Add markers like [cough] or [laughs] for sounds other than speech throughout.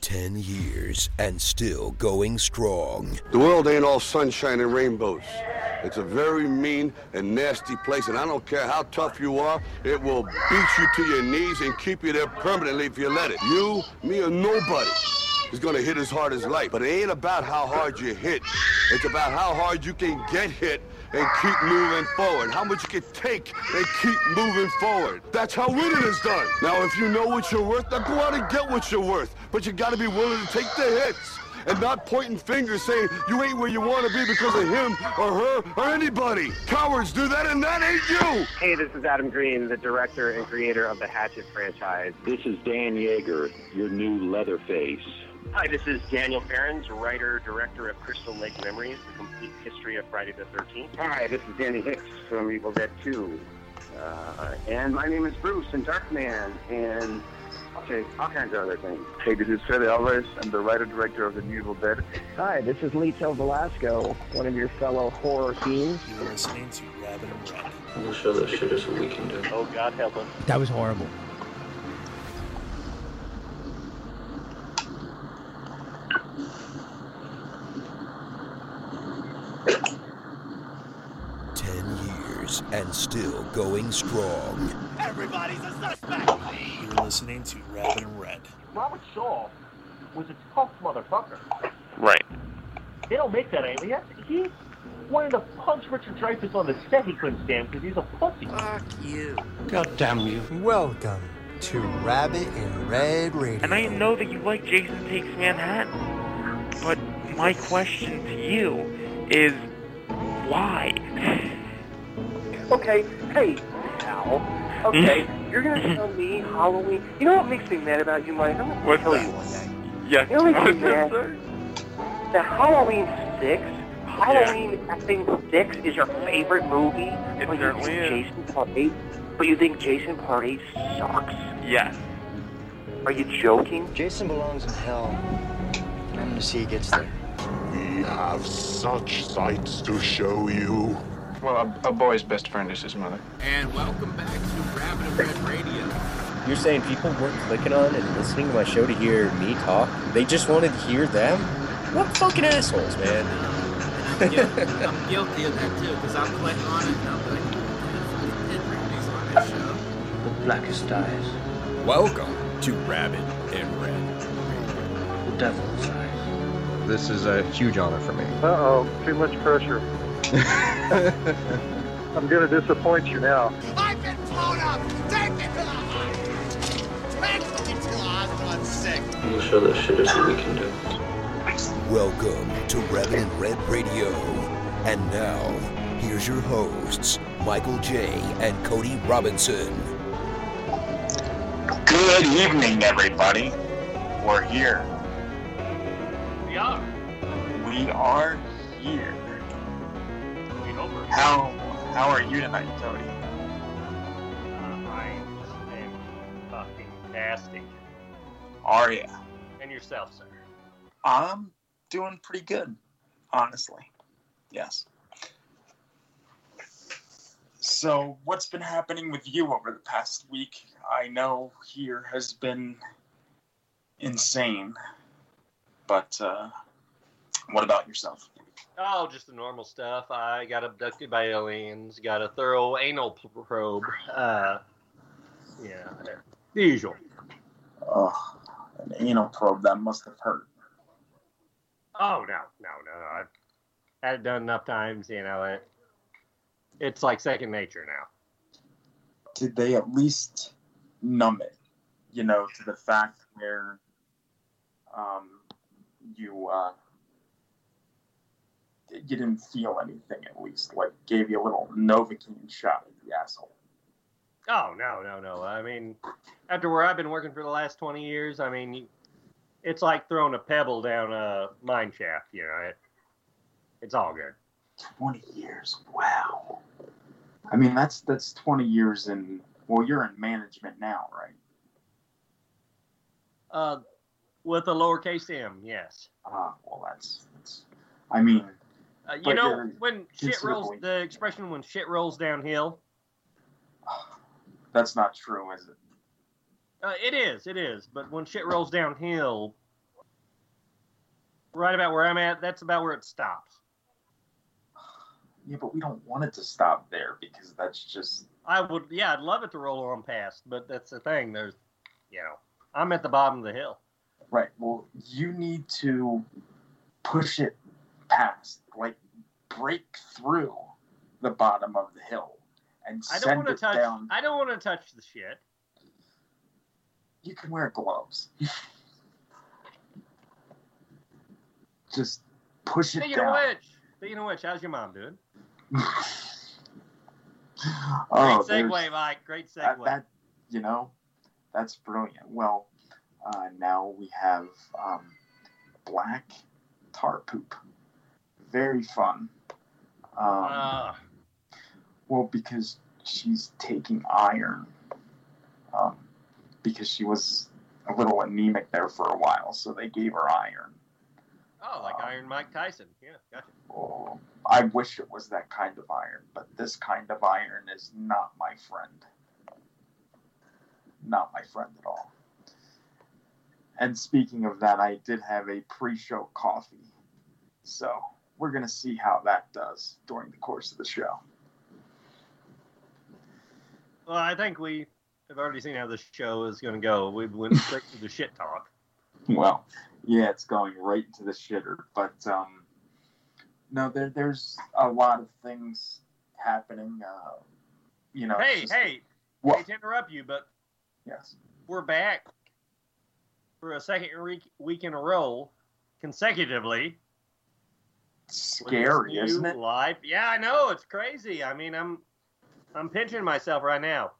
Ten years and still going strong. The world ain't all sunshine and rainbows. It's a very mean and nasty place, and I don't care how tough you are, it will beat you to your knees and keep you there permanently if you let it. You, me, or nobody is gonna hit as hard as life. But it ain't about how hard you hit. It's about how hard you can get hit and keep moving forward. How much you can take and keep moving forward. That's how winning is done. Now, if you know what you're worth, now go out and get what you're worth. But you gotta be willing to take the hits and not pointing fingers saying you ain't where you want to be because of him or her or anybody. Cowards do that, and that ain't you. Hey, this is Adam Green, the director and creator of the Hatchet franchise. This is Dan Yeager, your new Leatherface. Hi, this is Daniel Farrands, writer, director of Crystal Lake Memories, the complete history of Friday the 13th. Hi, this is Danny Hicks from Evil Dead 2. Uh, and my name is Bruce in Darkman, and okay, all kinds of other things. Hey, this is Fede Alvarez. I'm the writer-director of The New Evil Dead. Hi, this is Lito Velasco, one of your fellow horror teams. You're listening to Rabbit and Red. We'll show this shit us what we can do. Oh, God help us. That was horrible. Ten years and still going strong. Everybody's a suspect! You're listening to Rabbit and Red. Robert Shaw was a tough motherfucker. Right. They don't make that anymore. He wanted to punch Richard Dreyfuss on the set he couldn't stand because he's a pussy. Fuck you. God damn you. Welcome to Rabbit and Red Radio. And I know that you like Jason Takes Manhattan, but my question to you is why? Okay, hey, Al. Okay, you're gonna mm-hmm. tell me Halloween. You know what makes me mad about you, Mike? I'm gonna What's tell that? you one day. Yes. You know what makes me mad? sir. The Halloween Six. Oh, Halloween effing Six is your favorite movie. It but you certainly think is. Jason Part Eight. But you think Jason Part Eight sucks? Yes. Are you joking? Jason belongs in hell. I'm gonna see he gets there. We have such sights to show you. Well, a, a boy's best friend is his mother. And welcome back to Rabbit and Red Radio. You're saying people weren't clicking on and listening to my show to hear me talk? They just wanted to hear them? What fucking assholes, man. I'm, guilty, I'm guilty of that too, because I'm clicking on it and I'm like, "Who the fuck is on this show? The blackest eyes, Welcome to Rabbit and Red. the devil's eyes. This is a huge honor for me. Uh-oh, too much pressure. [laughs] I'm going to disappoint you now. I've been blown up! Take me to the hospital! Take me to the hospital, I'm sick! We'll show this shit us what we can do. Welcome to Rabbit and Red Radio. And now, here's your hosts, Michael J. and Cody Robinson. Good evening, everybody. We're here. We are. We are here. We over. How how are you tonight, Cody? Uh, I am fucking fantastic. Are ya? And yourself, sir. I'm doing pretty good, honestly. Yes. So, what's been happening with you over the past week? I know here has been insane, but uh, what about yourself? Oh, just the normal stuff. I got abducted by aliens. Got a thorough anal probe. Uh, yeah, the usual. Ugh, an anal probe that must have hurt. Oh no, no, no, no. I've had it done enough times. You know, it. It's like second nature now. Did they at least numb it? You know, to the fact where um, you uh, you didn't feel anything at least, like gave you a little Novocaine shot at the asshole. Oh no, no, no. I mean, after where I've been working for the last twenty years, I mean, it's like throwing a pebble down a mine shaft. You know, it. It's all good. Twenty years, wow. I mean, that's that's twenty years in Well, you're in management now, right? Uh, with a lowercase m, yes. Ah, well, that's, that's I mean, Uh, you know when shit rolls, the expression when shit rolls downhill. that's not true, is it? Uh, it is, it is. But when shit rolls downhill, right about where I'm at, that's about where it stops. Yeah, but we don't want it to stop there because that's just I would, yeah, I'd love it to roll on past, but that's the thing. There's, you know, I'm at the bottom of the hill. Right. Well, you need to push it past, like break through the bottom of the hill and I don't want to touch. down. I don't want to touch the shit. You can wear gloves. [laughs] Just push it Speaking of down. which, speaking of which, how's your mom doing? [laughs] Oh, Great segue, Mike. Great that, segue. that you know that's brilliant well uh, now we have um, black tar poop very fun um, Ah. well because she's taking iron um, because she was a little anemic there for a while so they gave her iron oh, like Iron Mike Tyson. Yeah, gotcha. i wish it was that kind of iron but this kind of iron is not my friend not my friend at all. And speaking of that, I did have a pre show coffee. So we're going to see how that does during the course of the show. Well, I think we have already seen how this show is going to go. We went straight to the shit talk. [laughs] Well, yeah, it's going right into the shitter. But um, no, there, there's a lot of things happening. Uh, you know, hey, just- hey, What? hate to interrupt you, but Yes. we're back for a second week in a row, consecutively. Scary, isn't it? Live, yeah, I know it's crazy. I mean, I'm, I'm pinching myself right now.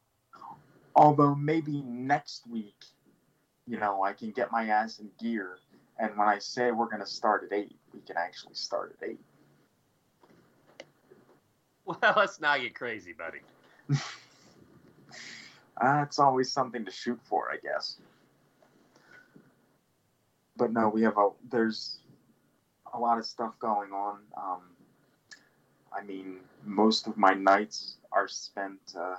Although maybe next week, you know, I can get my ass in gear. And when I say we're going to start at 8, we can actually start at 8. [laughs] Well, let's not get crazy, buddy. [laughs] Uh, it's always something to shoot for, I guess. But no, we have a there's a lot of stuff going on. Um, I mean, most of my nights are spent uh,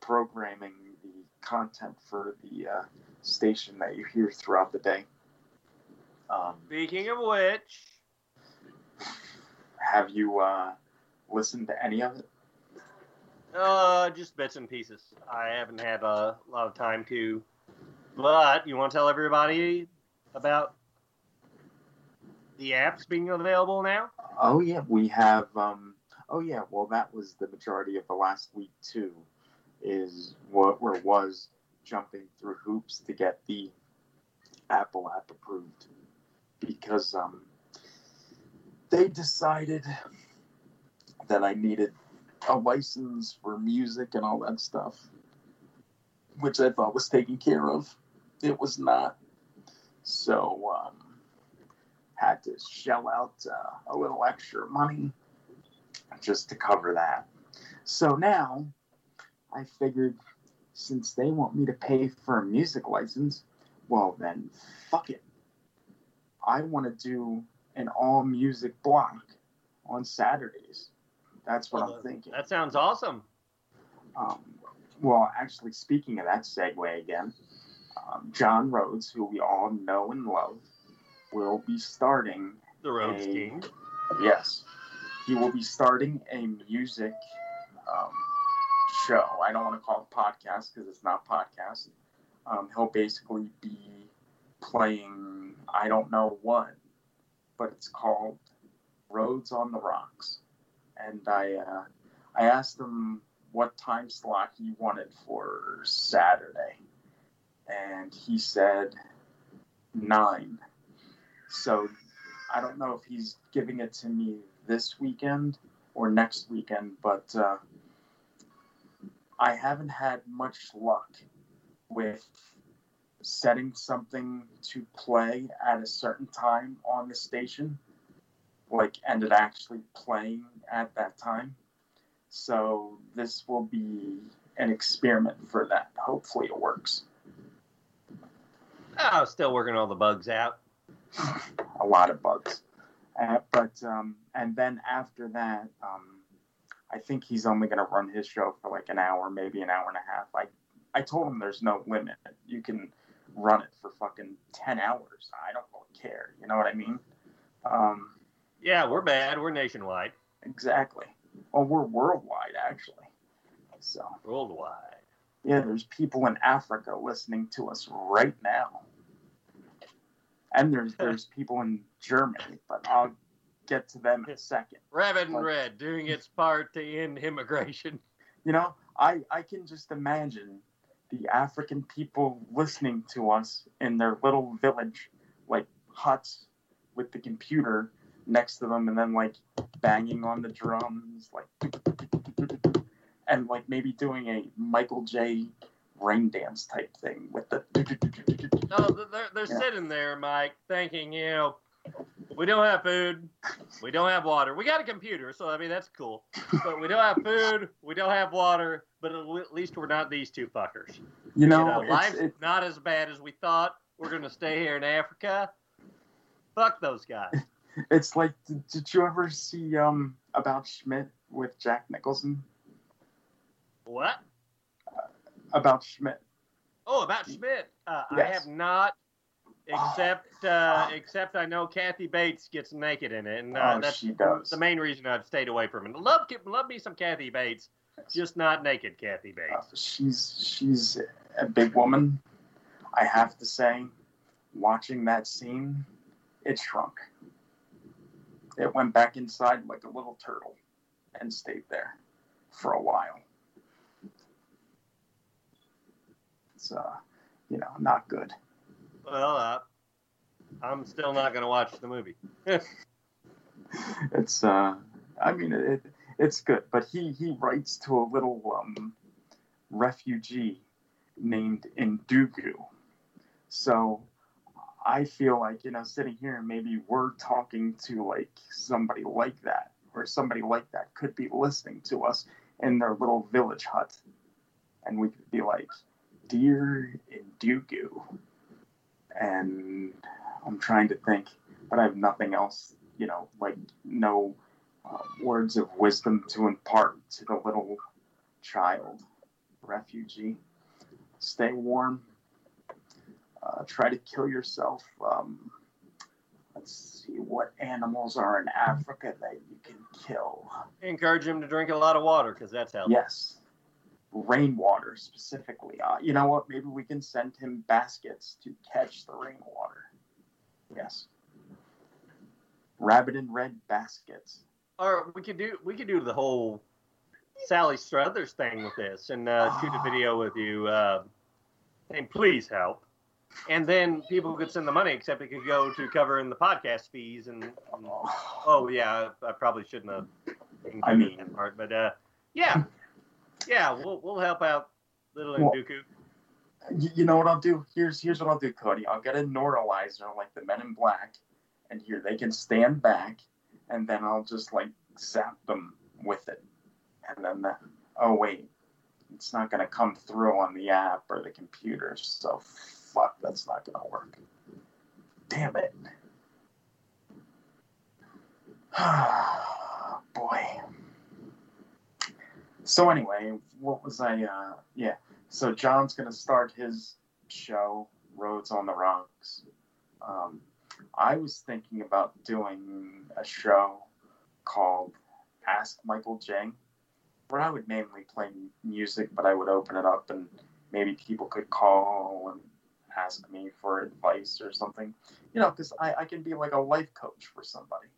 programming the content for the uh, station that you hear throughout the day. Um, Speaking of which, have you uh, listened to any of it? uh, just bits and pieces. I haven't had a lot of time to. But you want to tell everybody about the apps being available now? Oh yeah, we have. Um, oh yeah, well that was the majority of the last week too. Is what where was jumping through hoops to get the Apple app approved because um, they decided that I needed a license for music and all that stuff, which I thought was taken care of. It was not. So um, had to shell out uh, a little extra money just to cover that. So now I figured since they want me to pay for a music license, well then fuck it. I want to do an all music block on Saturdays. That's what I'm thinking. That sounds awesome. Um, well, actually, speaking of that segue again, um, John Rhodes, who we all know and love, will be starting The Rhodes a- King. Yes, he will be starting a music um, show. I don't want to call it podcast because it's not podcast. Um, he'll basically be playing I don't know what, but it's called Rhodes on the Rocks. And I uh, I asked him what time slot he wanted for Saturday, and he said nine. So I don't know if he's giving it to me this weekend or next weekend, but uh, I haven't had much luck with setting something to play at a certain time on the station, like, and it actually playing at that time. So this will be an experiment for that. Hopefully, it works. Oh, still working all the bugs out. a lot of bugs. Uh, but um, and then after that, um, I think he's only going to run his show for like an hour, maybe an hour and a half. I I told him there's no limit. You can run it for fucking ten hours. I don't really care. You know what I mean? Um, Yeah, we're bad. We're nationwide. exactly. Well, we're worldwide actually. So Worldwide. yeah, there's people in Africa listening to us right now. And there's there's people in Germany, but I'll get to them in a second. Rabbit and Red doing its part to end immigration. [laughs] You know, I I can just imagine the African people listening to us in their little village, like huts with the computer next to them, and then like banging on the drums, like [laughs] and like maybe doing a Michael J. rain dance type thing with the No, they're, they're Yeah. sitting there, Mike, thinking, you know, we don't have food, we don't have water. We got a computer, so I mean that's cool. But we don't have food, we don't have water. But at least we're not these two fuckers. You know, it's- life's it's- not as bad as we thought. We're gonna stay here in Africa. Fuck those guys. [laughs] It's like, did, did you ever see um about Schmidt with Jack Nicholson? What? About Schmidt. Oh, about Schmidt. Uh, I have not, except uh, except I know Kathy Bates gets naked in it, and uh, Oh, that's she does. the main reason I've stayed away from it. Love love me some Kathy Bates, just not naked Kathy Bates. She's she's a big woman. I have to say, watching that scene, it shrunk. It went back inside like a little turtle and stayed there for a while. Uh, you know, not good. Well, uh, I'm still not gonna watch the movie. [laughs] it's uh i mean it it's good but he he writes to a little um refugee named Ndugu. so i feel like you know sitting here maybe we're talking to like somebody like that or somebody like that could be listening to us in their little village hut and we could be like dear Ndugu and i'm trying to think but i have nothing else you know, like no uh, words of wisdom to impart to the little child refugee. Stay warm. Uh, try to kill yourself. Um, let's see what animals are in Africa that you can kill. Encourage him to drink a lot of water because that's healthy. Yes, rainwater specifically. Uh, you know what? Maybe we can send him baskets to catch the rainwater. Yes. Rabbit and red baskets. Or we could do we could do the whole Sally Struthers thing with this and uh, shoot a video with you uh, saying please help, and then people could send the money, except it could go to covering the podcast fees and. and oh yeah, I, I probably shouldn't have. I mean- part, but uh, yeah, yeah, we'll we'll help out little Well- Ndugu. You, you know what I'll do? Here's here's what I'll do, Cody. I'll get a neuralyzer like the Men in Black, and here they can stand back, and then I'll just like zap them with it, and then the, oh wait, it's not gonna come through on the app or the computer, so fuck, that's not gonna work. Damn it. [sighs] Boy. So anyway, what was I? Uh, yeah. So John's gonna start his show, Rhodes on the Rocks. Um, I was thinking about doing a show called Ask Michael J, where I would mainly play music, but I would open it up and maybe people could call and ask me for advice or something. You know, because I, I can be like a life coach for somebody.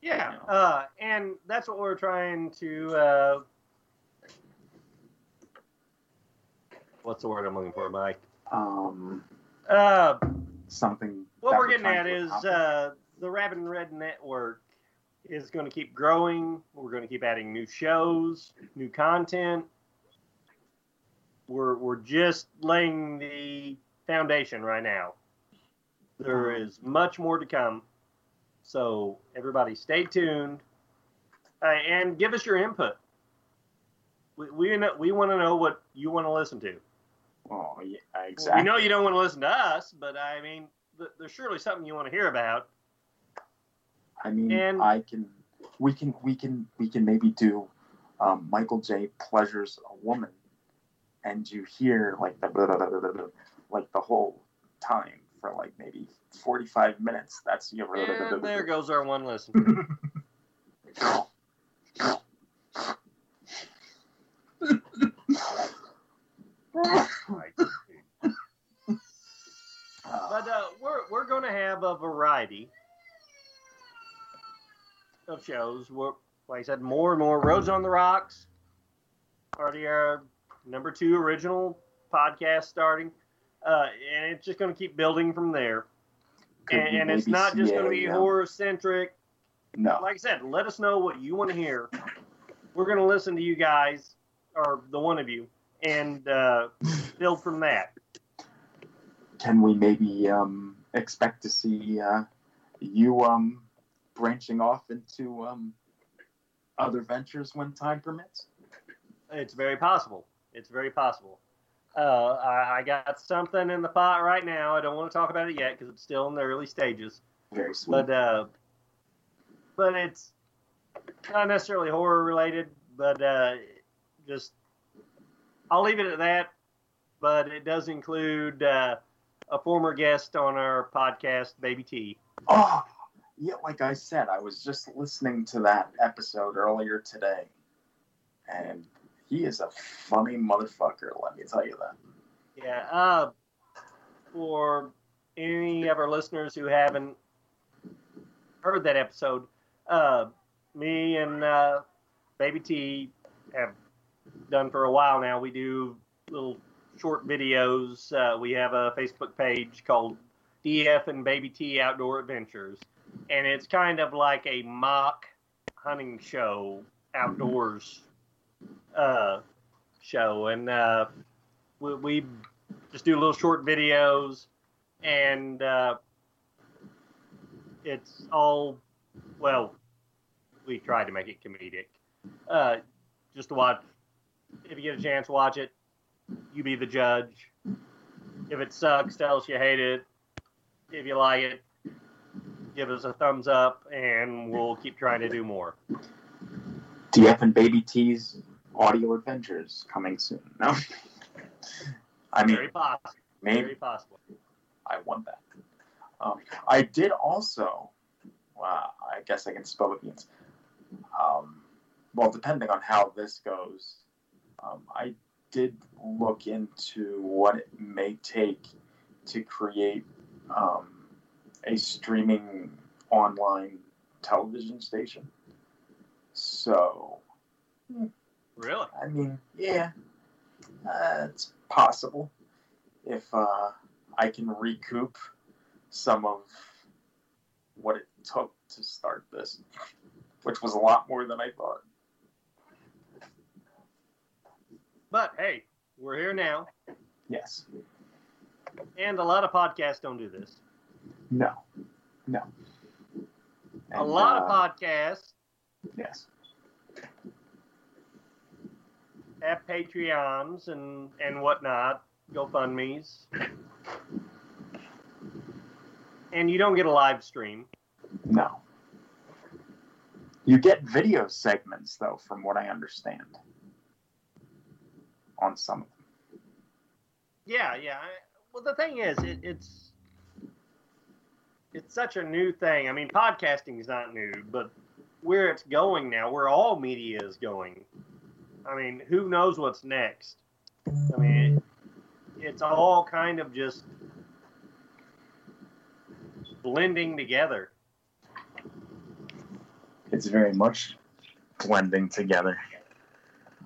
Yeah, uh, and that's what we're trying to. Uh, what's the word I'm looking for, Mike? Um, Uh, something. what we're getting at is uh, the Rabbit and Red Network is going to keep growing. We're going to keep adding new shows, new content. We're we're just laying the foundation right now. There is much more to come. So everybody, stay tuned uh, and give us your input. we we, we want to know what you want to listen to. Oh yeah, exactly. we know you don't want to listen to us, but I mean, th- there's surely something you want to hear about. I mean, And- I can, we can, we can, we can maybe do um, Michael J. pleasures a woman, and you hear like the blah, blah, blah, blah, blah, blah, like the whole time for like maybe forty five minutes. That's your. blah, blah, blah, blah, And blah. there goes our one listen. [laughs] [laughs] [laughs] But uh, we're we're going to have a variety of shows. We're, like I said, more and more Rhodes on the Rocks. Already our number two original podcast starting, uh, and it's just going to keep building from there. Could And, and it's not just going to be horror centric. No. Like I said, let us know what you want to hear. We're going to listen to you guys, or the one of you, and uh, build from that. Can we maybe um, expect to see uh, you um, branching off into um, other ventures when time permits? It's very possible. It's very possible. Uh, I, I got something in the pot right now. I don't want to talk about it yet because it's still in the early stages. Very sweet. But uh, but it's not necessarily horror related. But uh, just I'll leave it at that. But it does include uh, a former guest on our podcast, Baby T. Oh, yeah, like I said, I was just listening to that episode earlier today, and he is a funny motherfucker. Let me tell you that. Yeah. Uh, for any of our listeners who haven't heard that episode, uh, me and uh, Baby T have done for a while now. We do little short videos. Uh, we have a Facebook page called DF and Baby T Outdoor Adventures, and it's kind of like a mock hunting show outdoors uh, show, and uh, we, we just do little short videos, and uh, it's all well. We try to make it comedic. Uh, just to watch. If you get a chance, watch it. You be the judge. If it sucks, tell us you hate it. If you like it, give us a thumbs up, and we'll keep trying to do more. DF and Baby T's audio adventures coming soon. No, [laughs] I mean, Very possible. maybe Very possible. I want that. Um, I did also. Wow, I guess I can spill the beans. Um, well, depending on how this goes, um, I did look into what it may take to create um, a streaming online television station. So, Really? I mean, yeah, uh, it's possible if uh, I can recoup some of what it took to start this, which was a lot more than I thought. But hey, we're here now, Yes. and a lot of podcasts don't do this. No. No. a lot uh, of podcasts Yes. have Patreons and and whatnot, GoFundmes, and you don't get a live stream. No. You get video segments, though, from what I understand, on some of them. Yeah, yeah. Well, the thing is, it, it's it's such a new thing. I mean, podcasting is not new, but where it's going now, where all media is going. I mean, who knows what's next? I mean, it, it's all kind of just blending together. It's very much blending together.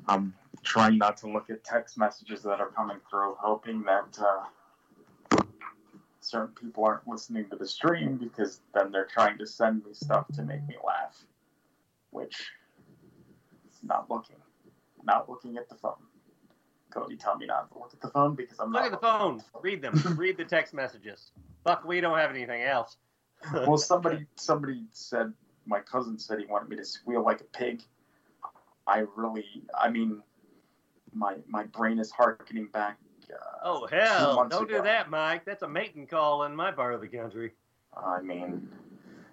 I'm trying not to look at text messages that are coming through, hoping that uh, certain people aren't listening to the stream because then they're trying to send me stuff to make me laugh, which is not looking, not looking at the phone. Cody, tell me not to look at the phone because I'm not Look not. at the phone. Read them. [laughs] Read the text messages. Fuck, we don't have anything else. well, [laughs] somebody somebody said my cousin said he wanted me to squeal like a pig. I really, I mean, my my brain is harkening back. Uh, Oh hell! Don't do that, Mike. That's a mating call in my part of the country. I mean,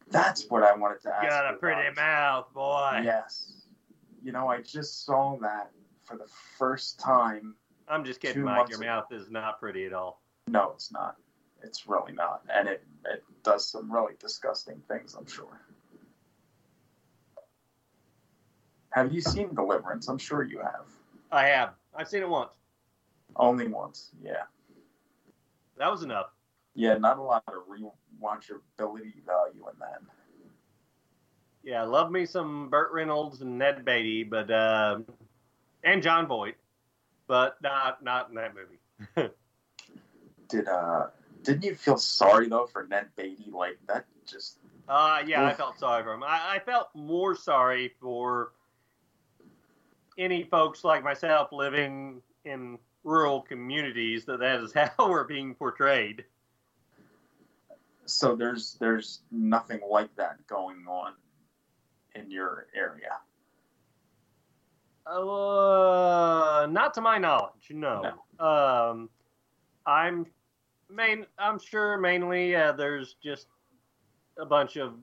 that's what I wanted to ask. You got a pretty about. mouth, boy. Yes. You know, I just saw that for the first time. I'm just kidding, Mike. Your ago. mouth is not pretty at all. No, it's not. It's really not, and it it does some really disgusting things. I'm sure. Have you seen Deliverance? I'm sure you have. I have. I've seen it once. Only once. Yeah. That was enough. Yeah. Not a lot of rewatchability value in that. Yeah, love me some Burt Reynolds and Ned Beatty, but uh, and Jon Voight, but not not in that movie. [laughs] Did uh didn't you feel sorry though for Ned Beatty? Like that just Uh, yeah, I felt sorry for him. I, I felt more sorry for any folks like myself living in rural communities that that is [laughs] how we're being portrayed. so there's there's nothing like that going on in your area. Uh, not to my knowledge, no. Um, I'm main. I'm sure mainly uh, there's just a bunch of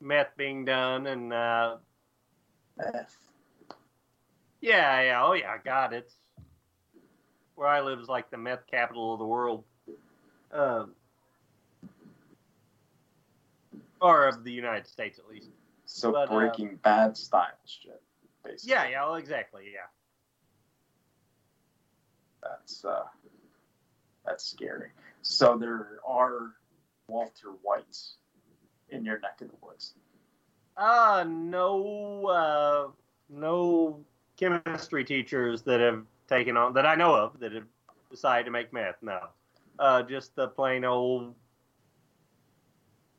meth being done, and uh, Meth. Yeah, yeah, oh yeah, God, it's where I live is like the meth capital of the world, um, or of the United States at least. So But, uh, Breaking Bad style shit, basically. Yeah, yeah, well, exactly, yeah. That's uh, that's scary. So there are Walter Whites in your neck of the woods. Uh no uh no chemistry teachers that have taken on that I know of that have decided to make meth, no. Uh just the plain old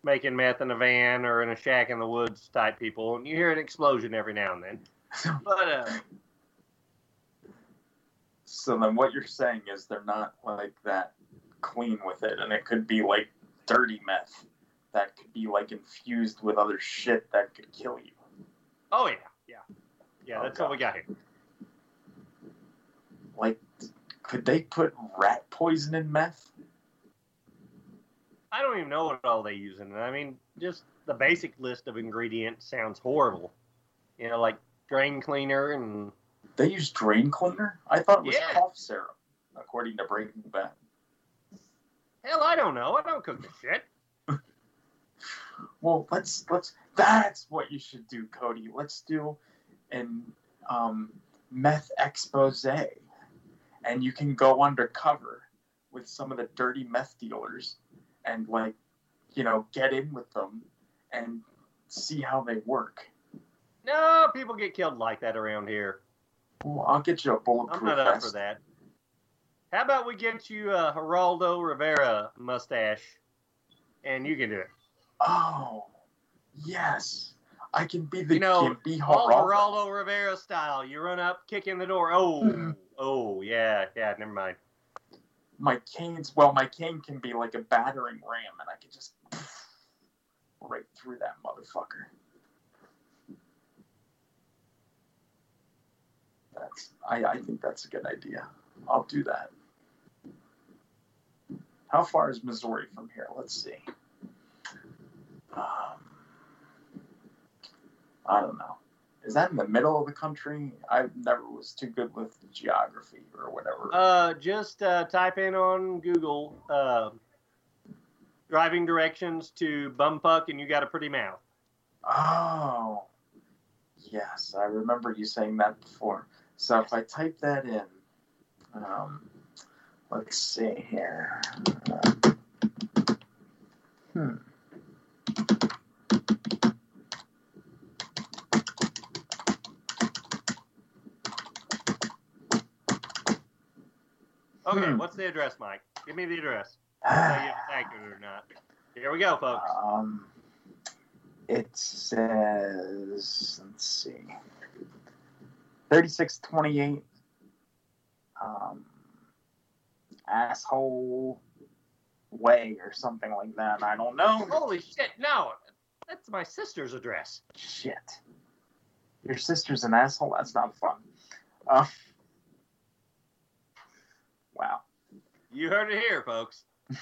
making meth in a van or in a shack in the woods type people. And you hear an explosion every now and then. [laughs] But uh So then what you're saying is they're not like that clean with it, and it could be like dirty meth that could be like infused with other shit that could kill you. oh yeah, yeah. Yeah, Oh, that's what we got here. Like, could they put rat poison in meth? I don't even know what all they use in it. I mean, just the basic list of ingredients sounds horrible. You know, like drain cleaner and They use drain cleaner? I thought it was Yeah. cough syrup, according to Breaking Bad. hell, I don't know. I don't cook the shit. [laughs] Well, let's let's. That's what you should do, Cody. Let's do an um, meth expose, and you can go undercover with some of the dirty meth dealers and like, you know, get in with them and see how they work. No, people get killed like that around here. Well, I'll get you a bulletproof I'm not up vest. for that. How about we get you a Geraldo Rivera mustache, and you can do it. Oh, yes. I can be the You know, Geraldo. Geraldo Rivera style. You run up, kick in the door. Oh, oh, yeah, yeah. Never mind. My cane's well, my cane can be like a battering ram, and I can just right through that motherfucker. That's I, I think that's a good idea. I'll do that. How far is Missouri from here? Let's see. Um, I don't know. Is that in the middle of the country? I never was too good with geography or whatever. Uh, just uh, type in on Google uh, driving directions to Bumpuck, and you got a pretty mouth. Oh, yes, I remember you saying that before. So if I type that in, um, let's see here. Uh, hmm. Okay, Hmm. what's the address, Mike? Give me the address. I'll [sighs] you if it's accurate or not. Here we go, folks. Um, it says, let's see, 3628, um, asshole way or something like that. I don't know. Holy shit! No, that's my sister's address. Shit. Your sister's an asshole? That's not fun. Uh, Wow. You heard it here, folks. [laughs]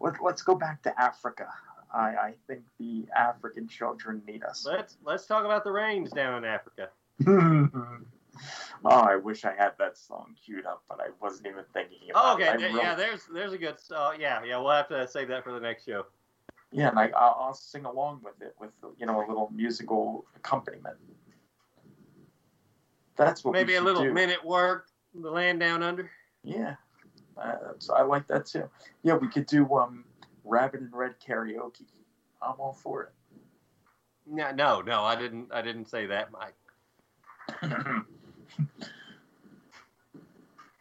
Let, let's go back to Africa. I, I think the African children need us. Let's let's talk about the rains down in Africa. [laughs] oh, I wish I had that song queued up, but I wasn't even thinking Oh, about okay, it. Th- yeah. There's there's a good. Uh, yeah, yeah. We'll have to save that for the next show. Yeah, and I, I'll, I'll sing along with it with you know a little musical accompaniment. That's what Maybe a little do. minute work. The land down under. Yeah, uh, I like that too. Yeah, we could do um, Rabbit and Red karaoke. I'm all for it. No, no, no. I didn't. I didn't say that, Mike. [laughs]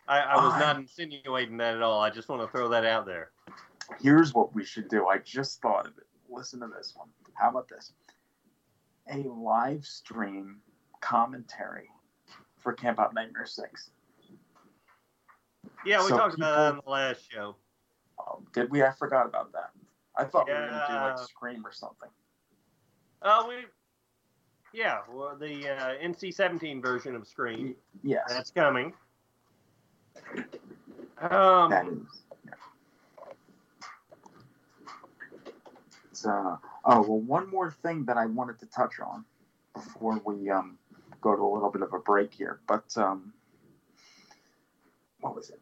I, I was not insinuating that at all. I just want to throw that out there. Here's what we should do. I just thought of it. Listen to this one. How about this? A live stream commentary for Camp Out Nightmare 6. Yeah, we So talked about that on the last show. Oh, did we? I forgot about that. I thought we were going to do like Scream or something. Oh, we. Yeah, well, the uh, NC-17 version of Scream. Yes. That's coming. Um, That is. It's, uh, oh, well, one more thing that I wanted to touch on before we um, go to a little bit of a break here. But um, what was it?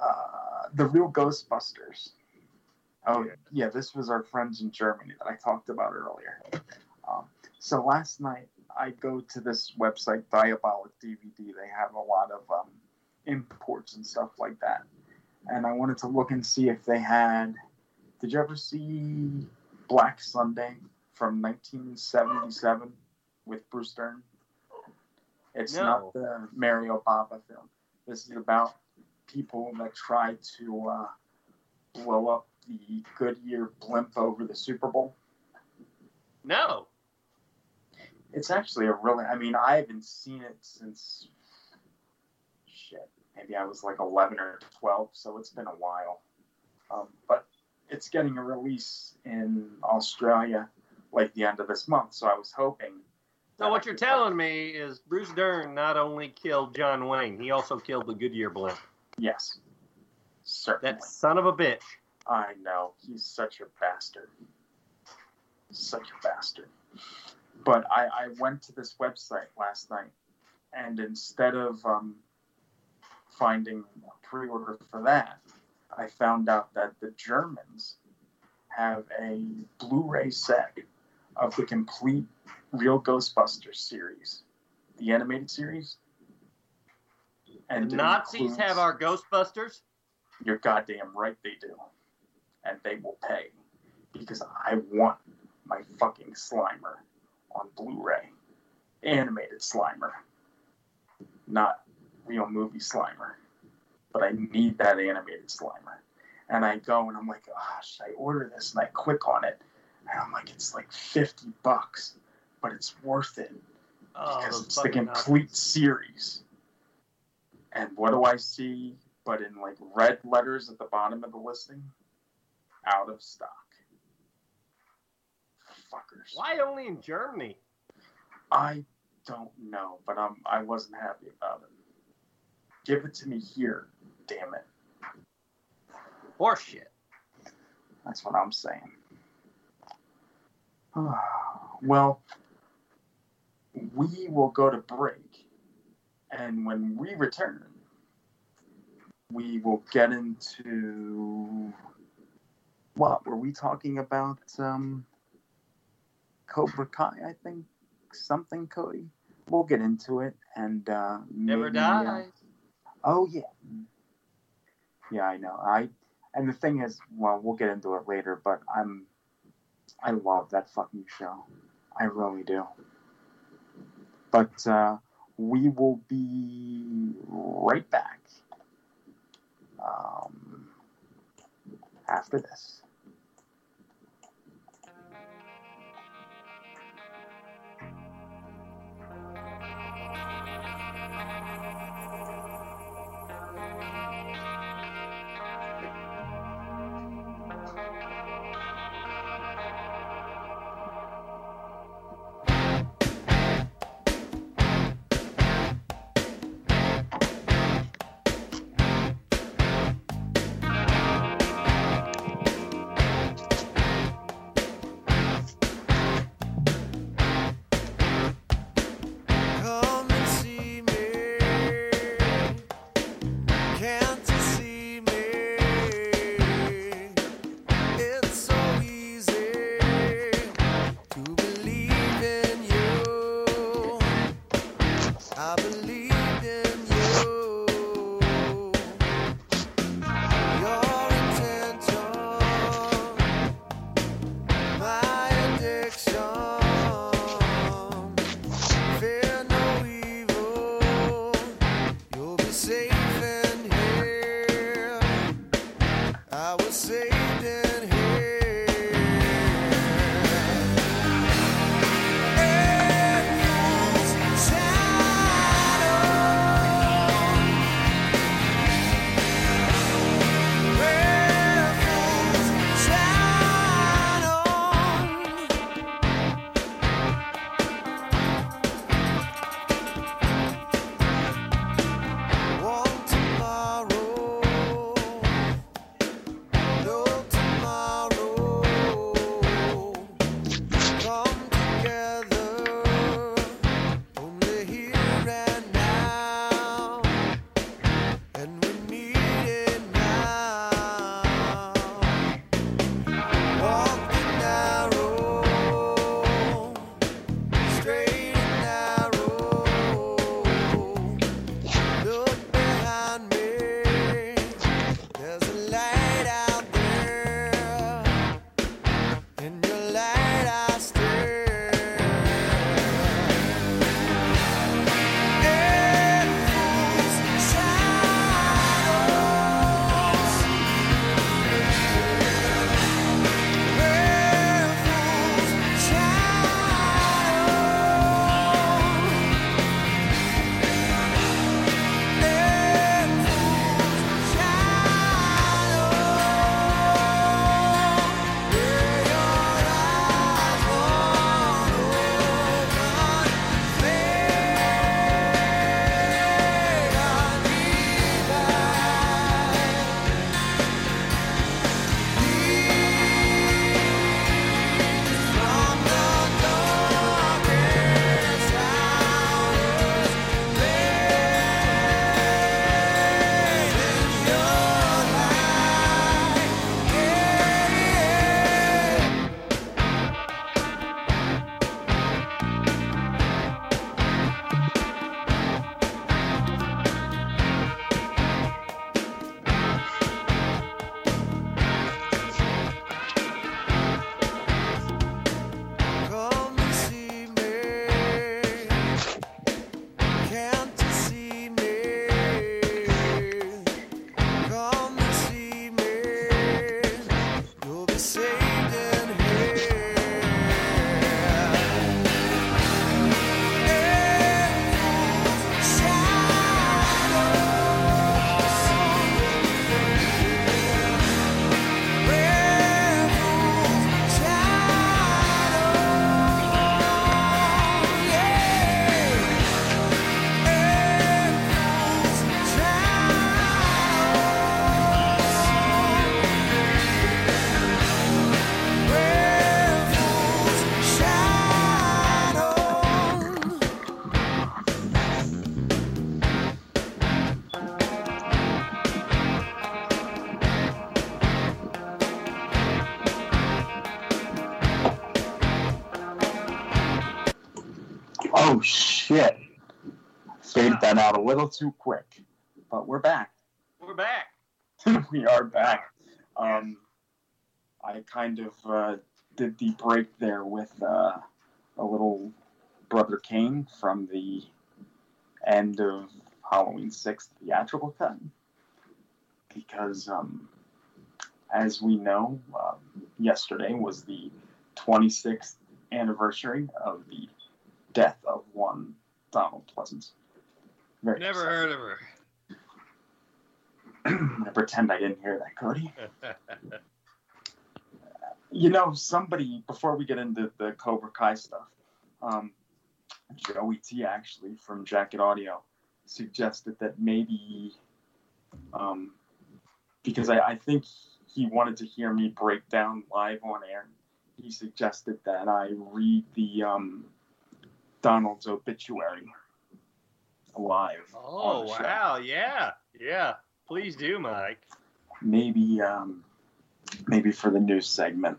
Uh, the real Ghostbusters. Oh, yeah, this was our friends in Germany that I talked about earlier. Um, so last night, I go to this website, Diabolik DVD. They have a lot of um, imports and stuff like that. And I wanted to look and see if they had. Did you ever see Black Sunday from 1977 with Bruce Dern? It's No. not the Mario Bava film. This is about people that try to uh, blow up the Goodyear blimp over the Super Bowl. no. It's actually a really. I mean, I haven't seen it since. Shit, maybe I was like 11 or 12, so it's been a while. Um, but it's getting a release in Australia like the end of this month, so I was hoping. So what you're telling me is Bruce Dern not only killed John Wayne, he also killed the Goodyear blimp. Yes, certainly. That son of a bitch. I know he's such a bastard, such a bastard. But I, I went to this website last night, and instead of um, finding a pre-order for that, I found out that the Germans have a Blu-ray set of the complete Real Ghostbusters series, the animated series. And the Nazis have our Ghostbusters. you're goddamn right they do. And they will pay. Because I want my fucking Slimer on Blu ray. Animated Slimer. Not real movie Slimer. But I need that animated Slimer. And I go and I'm like, oh, should I order this? And I click on it. And I'm like, it's like 50 bucks. But it's worth it. Oh, because those it's the complete series. And what do I see? But in like red letters at the bottom of the listing, out of stock. Fuckers. Why only in Germany? I don't know, but I'm I wasn't happy about it. Give it to me here, damn it. Horseshit. That's what I'm saying. [sighs] well, we will go to break, and when we return, we will get into what were we talking about? Um, Cobra Kai, I think something, Cody. We'll get into it and uh, Never maybe, uh, dies. Oh yeah, yeah, I know. I and the thing is, well, we'll get into it later, but I'm, I love that fucking show. I really do. But uh, we will be right back um, after this. Little too quick, but we're back. We're back. [laughs] we are back. Um, I kind of uh, did the break there with uh, a little Brother Cane from the end of Halloween 6 theatrical cut. Because, um, as we know, um, yesterday was the 26th anniversary of the death of one Donald Pleasence. Very Never heard of her. [clears throat] I'm gonna pretend I didn't hear that, Cody. [laughs] You know, somebody before we get into the Cobra Kai stuff, um, Joey T actually from Jacket Audio suggested that maybe, um, because I, I think he wanted to hear me break down live on air. He suggested that I read the um, Donald's obituary live. Oh on the show. wow, yeah, yeah. Please do, Mike. maybe um, maybe for the news segment,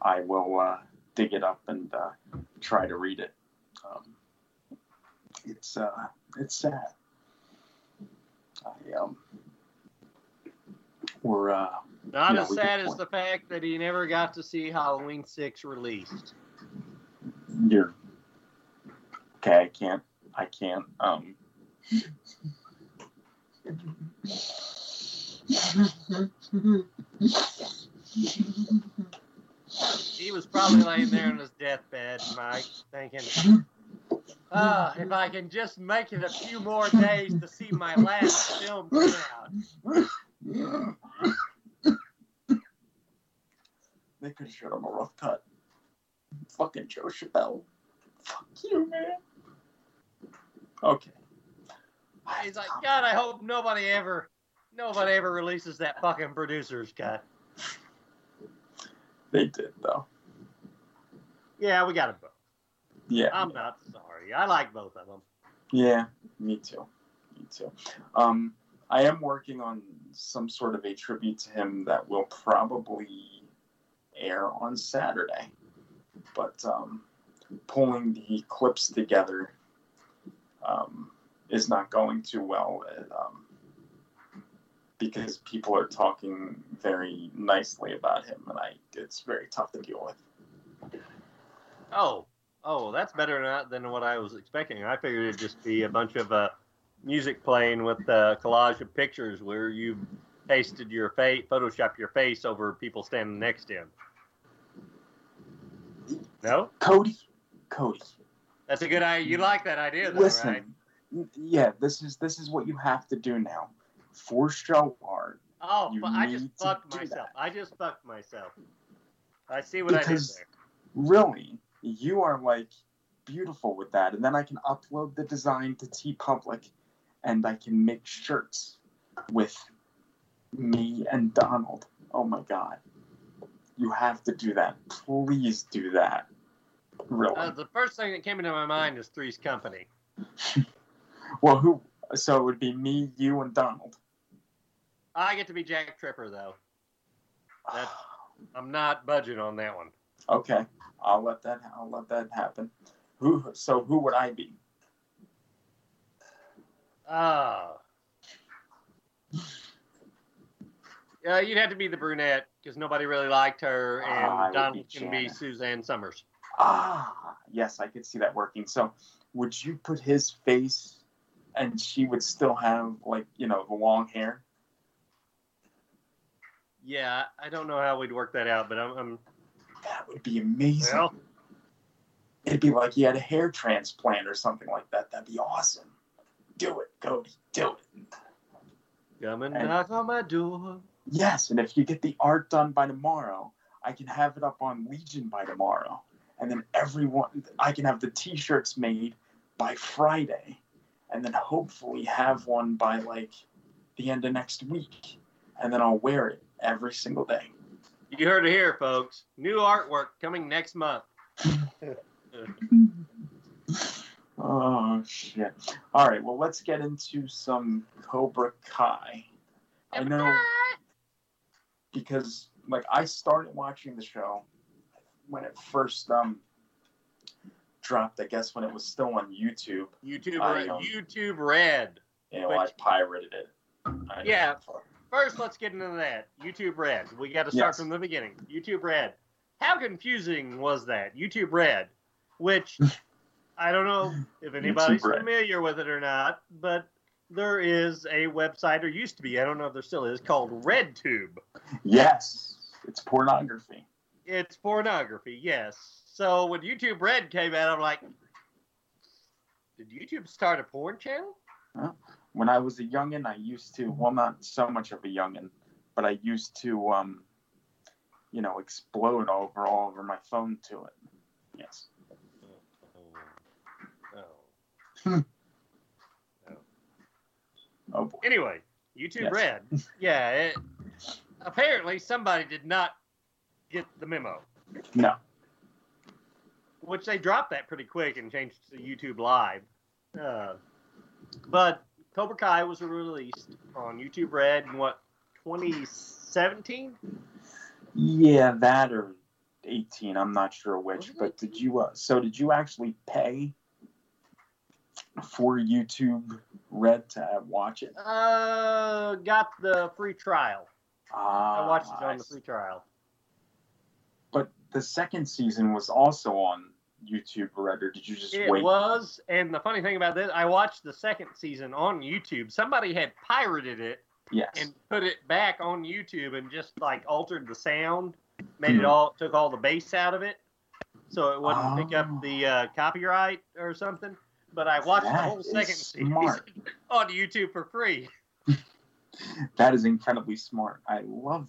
I will uh, dig it up and uh, try to read it. Um, it's uh, it's sad. I, um, we're uh, Not you know, as sad as the fact that he never got to see Halloween Six released. You're okay. I can't. I can't. Um, He was probably laying there on his deathbed, Mike, thinking, ah, if I can just make it a few more days to see my last film come out. They could have showed him a rough cut. Fucking Joe Chappelle. Fuck you, man. Okay. He's like, God, I hope nobody ever, nobody ever releases that fucking producer's cut. They did though. Yeah, we got them both. Yeah. I'm not sorry. I like both of them. Yeah, me too. Me too. Um, I am working on some sort of a tribute to him that will probably air on Saturday. But um, pulling the clips together um, is not going too well um, because people are talking very nicely about him, and I it's very tough to deal with. Oh, oh, that's better than, than what I was expecting. I figured it'd just be a bunch of uh, music playing with a collage of pictures where you pasted your face, photoshopped your face over people standing next to him. No, Cody, Cody. That's a good idea. You like that idea, though, Listen, right? yeah, this is this is what you have to do now. For show art, Oh, you fu- I just fucked myself. I just fucked myself. I see what Because- I did there. really, you are like beautiful with that, and then I can upload the design to TeePublic, and I can make shirts with me and Donald. Oh my god, you have to do that. Please do that. Really? Uh, the first thing that came into my mind is Three's Company. [laughs] well, who? So it would be me, you, and Donald. I get to be Jack Tripper, though. That's, [sighs] I'm not budget on that one. Okay, I'll let that. I'll let that happen. Who? So who would I be? Ah. Yeah, you'd have to be the brunette because nobody really liked her, and would Donald can be. Suzanne Somers. Ah, yes, I could see that working. So, would you put his face, and she would still have like you know the long hair? Yeah, I don't know how we'd work that out, but I'm. I'm That would be amazing. well, It'd be like he had a hair transplant or something like that. That'd be awesome. Do it, Cody. Do it. come and And- knock on my door. Yes, and if you get the art done by tomorrow, I can have it up on Legion by tomorrow, and then everyone, I can have the T-shirts made by Friday, and then hopefully have one by like the end of next week, and then I'll wear it every single day. You heard it here, folks. New artwork coming next month. [laughs] Oh shit! All right, well let's get into some Cobra Kai. I know because like I started watching the show when it first um dropped. I guess when it was still on YouTube. YouTube, I, Red- um, YouTube Red. You know, I pirated it. I- Yeah. First, let's get into that. YouTube Red. We got to start Yes. from the beginning. YouTube Red. How confusing was that? YouTube Red, which [laughs] I don't know if anybody's familiar with it or not, but there is a website, or used to be, I don't know if there still is, called RedTube. Yes, it's pornography. It's pornography, yes. So when YouTube Red came out, I'm like, did YouTube start a porn channel? When I was a youngin, I used to well, not so much of a youngin, but I used to um, you know, explode over all over my phone to it. Yes. Oh. Oh boy. Anyway, YouTube Yes. Red. Yeah, it, apparently somebody did not get the memo, No. which they dropped that pretty quick and changed to YouTube Live. Uh, but Cobra Kai was released on YouTube Red in what 2017? Yeah, that or 18. I'm not sure which. But did you? Uh, so did you actually pay for YouTube Red to watch it? Uh, got the free trial. Ah, I watched it I on the free trial. The second season was also on YouTube Red, or did you just It wait? It was, and the funny thing about this, I watched the second season on YouTube. Somebody had pirated it Yes. and put it back on YouTube and just like altered the sound, made Mhm. it all took all the bass out of it, so it wouldn't pick Oh. up the uh, copyright or something. But I watched the whole second [laughs] season [laughs] on YouTube for free. That is incredibly smart. I love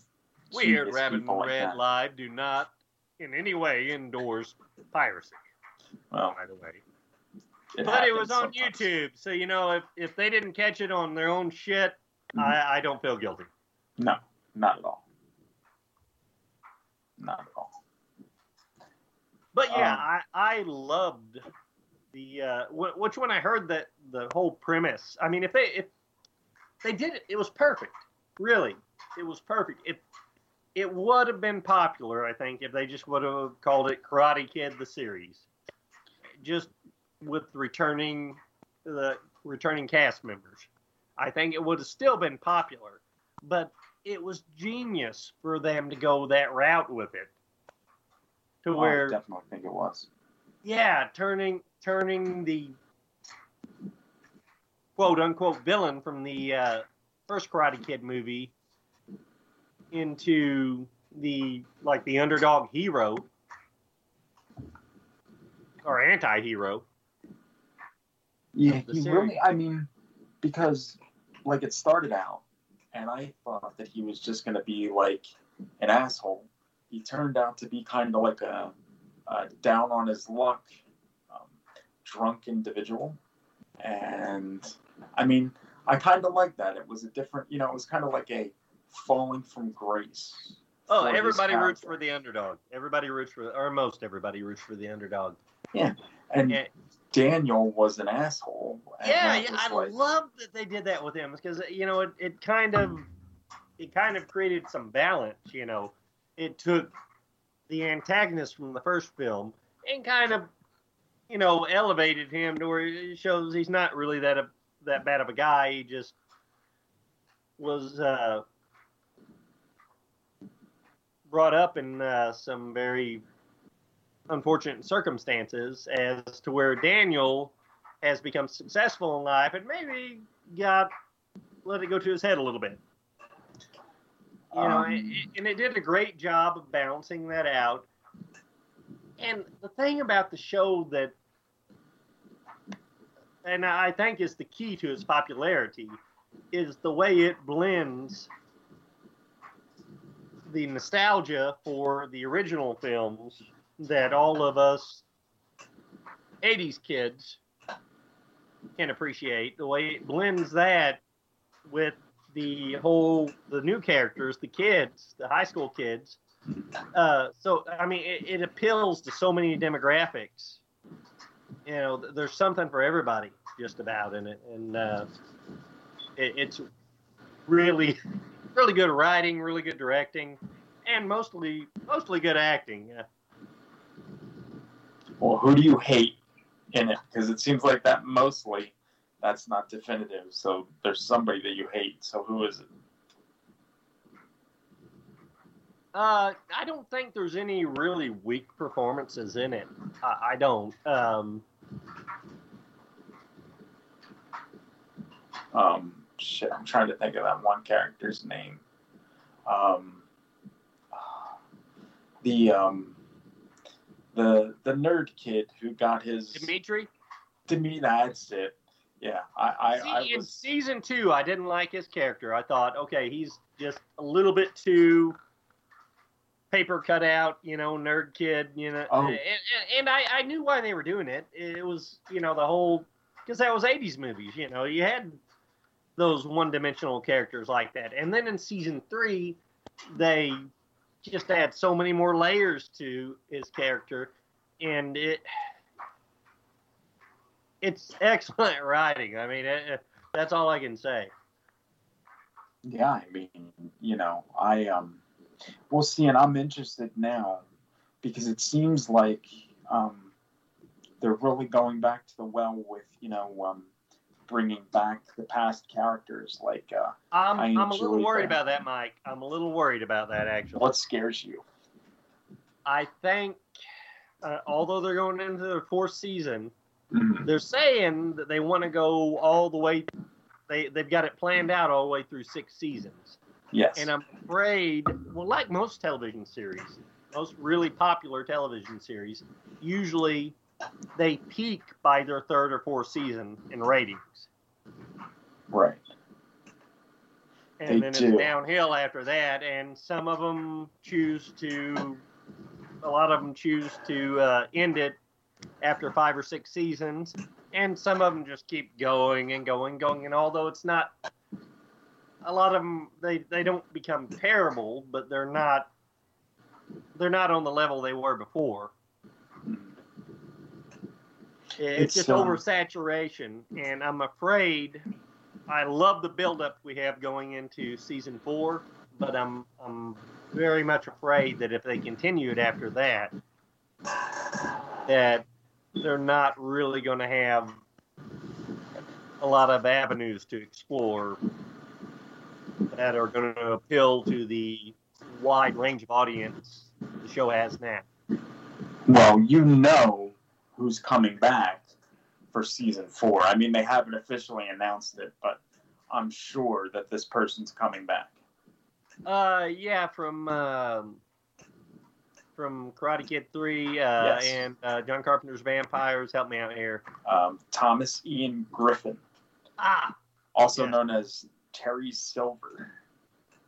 We here at genius Rabbit like Red that. Live do not in any way endorse piracy. Well, by the way. it but it was on sometimes. YouTube, so you know if if they didn't catch it on their own shit, Mhm. I, I don't feel guilty. No, not at all. Not at all. But yeah, Um, I I loved the uh, wh- which when I heard that the whole premise. I mean, if they if they did it, it was perfect. Really, it was perfect. It it would have been popular, I think, if they just would have called it Karate Kid the series, just with returning the returning cast members. I think it would have still been popular, but it was genius for them to go that route with it. To Oh, where I definitely think it was. yeah, turning turning the quote unquote villain from the uh, first Karate Kid movie into the like the underdog hero or anti-hero. Yeah, he series. really. I mean, because like it started out, and I thought that he was just gonna be like an asshole. He turned out to be kind of like a, a down on his luck, um, drunk individual, and I mean, I kind of like that. It was a different, you know, it was kind of like a falling from grace. Oh, everybody roots for the underdog. Everybody roots for, or most everybody roots for the underdog. Yeah, and Yeah. Daniel was an asshole. yeah, yeah I like- love that they did that with him because you know it, it kind of it kind of created some balance. You know, it took the antagonist from the first film and kind of you know elevated him to where it shows he's not really that a, that bad of a guy. He just was uh, brought up in uh, some very unfortunate circumstances as to where Daniel has become successful in life and maybe got let it go to his head a little bit. You know, Um, and, and it did a great job of balancing that out. And the thing about the show that, and I think is the key to its popularity, is the way it blends the nostalgia for the original films that all of us 80s kids can appreciate. The way it blends that with the whole the new characters the kids the high school kids. Uh, so i mean it, it appeals to so many demographics. You know there's something for everybody just about in it. And uh, it, it's really [laughs] really good writing really good directing and mostly mostly good acting uh, Well, who do you hate in it? Because it seems like that mostly that's not definitive. So there's somebody that you hate. So who is it? Uh, I don't think there's any really weak performances in it. I, I don't. Um, Um, shit, I'm trying to think of that one character's name. Um, the um, the the nerd kid who got his Dimitri. Dimitri, that's it. Yeah, I I, See, I in was season two, I didn't like his character. I thought, okay, he's just a little bit too paper cut out, you know, nerd kid, you know. Oh. And, and, and I, I knew why they were doing it. It was, you know, the whole because that was '80s movies. You know, you had those one-dimensional characters like that, and then in season three, they just add so many more layers to his character, and it it's [laughs] excellent writing. I mean, it- that's all I can say. Yeah, I mean, you know, I um, we'll see, and I'm interested now because it seems like um, they're really going back to the well with you know um, bringing back the past characters. Like, uh, I'm, I'm a little worried that. about that, Mike. I'm a little worried about that, actually. what scares you? I think, uh, although they're going into their fourth season, Mhm. they're saying that they want to go all the way they they've got it planned out all the way through six seasons. Yes. And I'm afraid, well, like most television series, most really popular television series, usually they peak by their third or fourth season in ratings. Right. And They then do. it's downhill after that, and some of them choose to, a lot of them choose to uh, end it after five or six seasons, and some of them just keep going and going, and going. And although it's not, a lot of them they they don't become terrible, but they're not they're not on the level they were before. It's, It's, just um, oversaturation, and I'm afraid. I love the buildup we have going into season four, but I'm I'm very much afraid that if they continue it after that, that they're not really going to have a lot of avenues to explore that are going to appeal to the wide range of audience the show has now. Well, you know who's coming back for season four. I mean, they haven't officially announced it, but I'm sure that this person's coming back. Uh, yeah, from um, from Karate Kid Three uh, Yes. and uh, John Carpenter's Vampires. Help me out here. Um, Thomas Ian Griffith, Ah, also known as Terry Silver.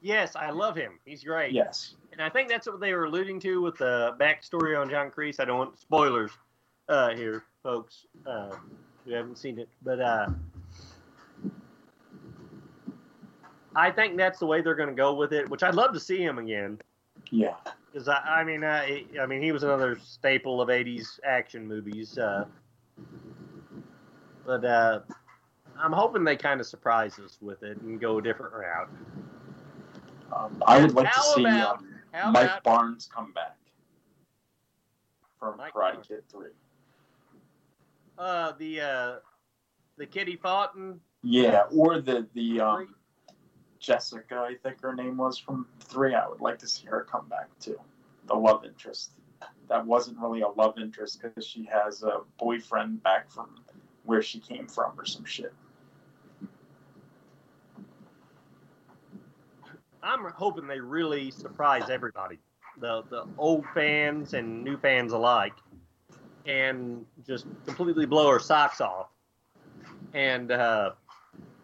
yes, I love him. He's great. Yes. And I think that's what they were alluding to with the backstory on John Kreese. I don't want spoilers uh, here, folks, uh, who haven't seen it. But uh, I think that's the way they're going to go with it, which I'd love to see him again. Yeah. Because I, I mean, uh, he- I mean, he was another staple of '80s action movies. Uh, but uh, I'm hoping they kind of surprise us with it and go a different route. Um, I would like to see about- um, Mike about- Barnes come back from Mike Karate Kid 3. Uh, the uh, the kid he fought in Yeah, or the the um, Jessica, I think her name was from three. I would like to see her come back too. The love interest. That wasn't really a love interest because she has a boyfriend back from where she came from or some shit. I'm hoping they really surprise everybody, the the old fans and new fans alike, and just completely blow her socks off. And uh,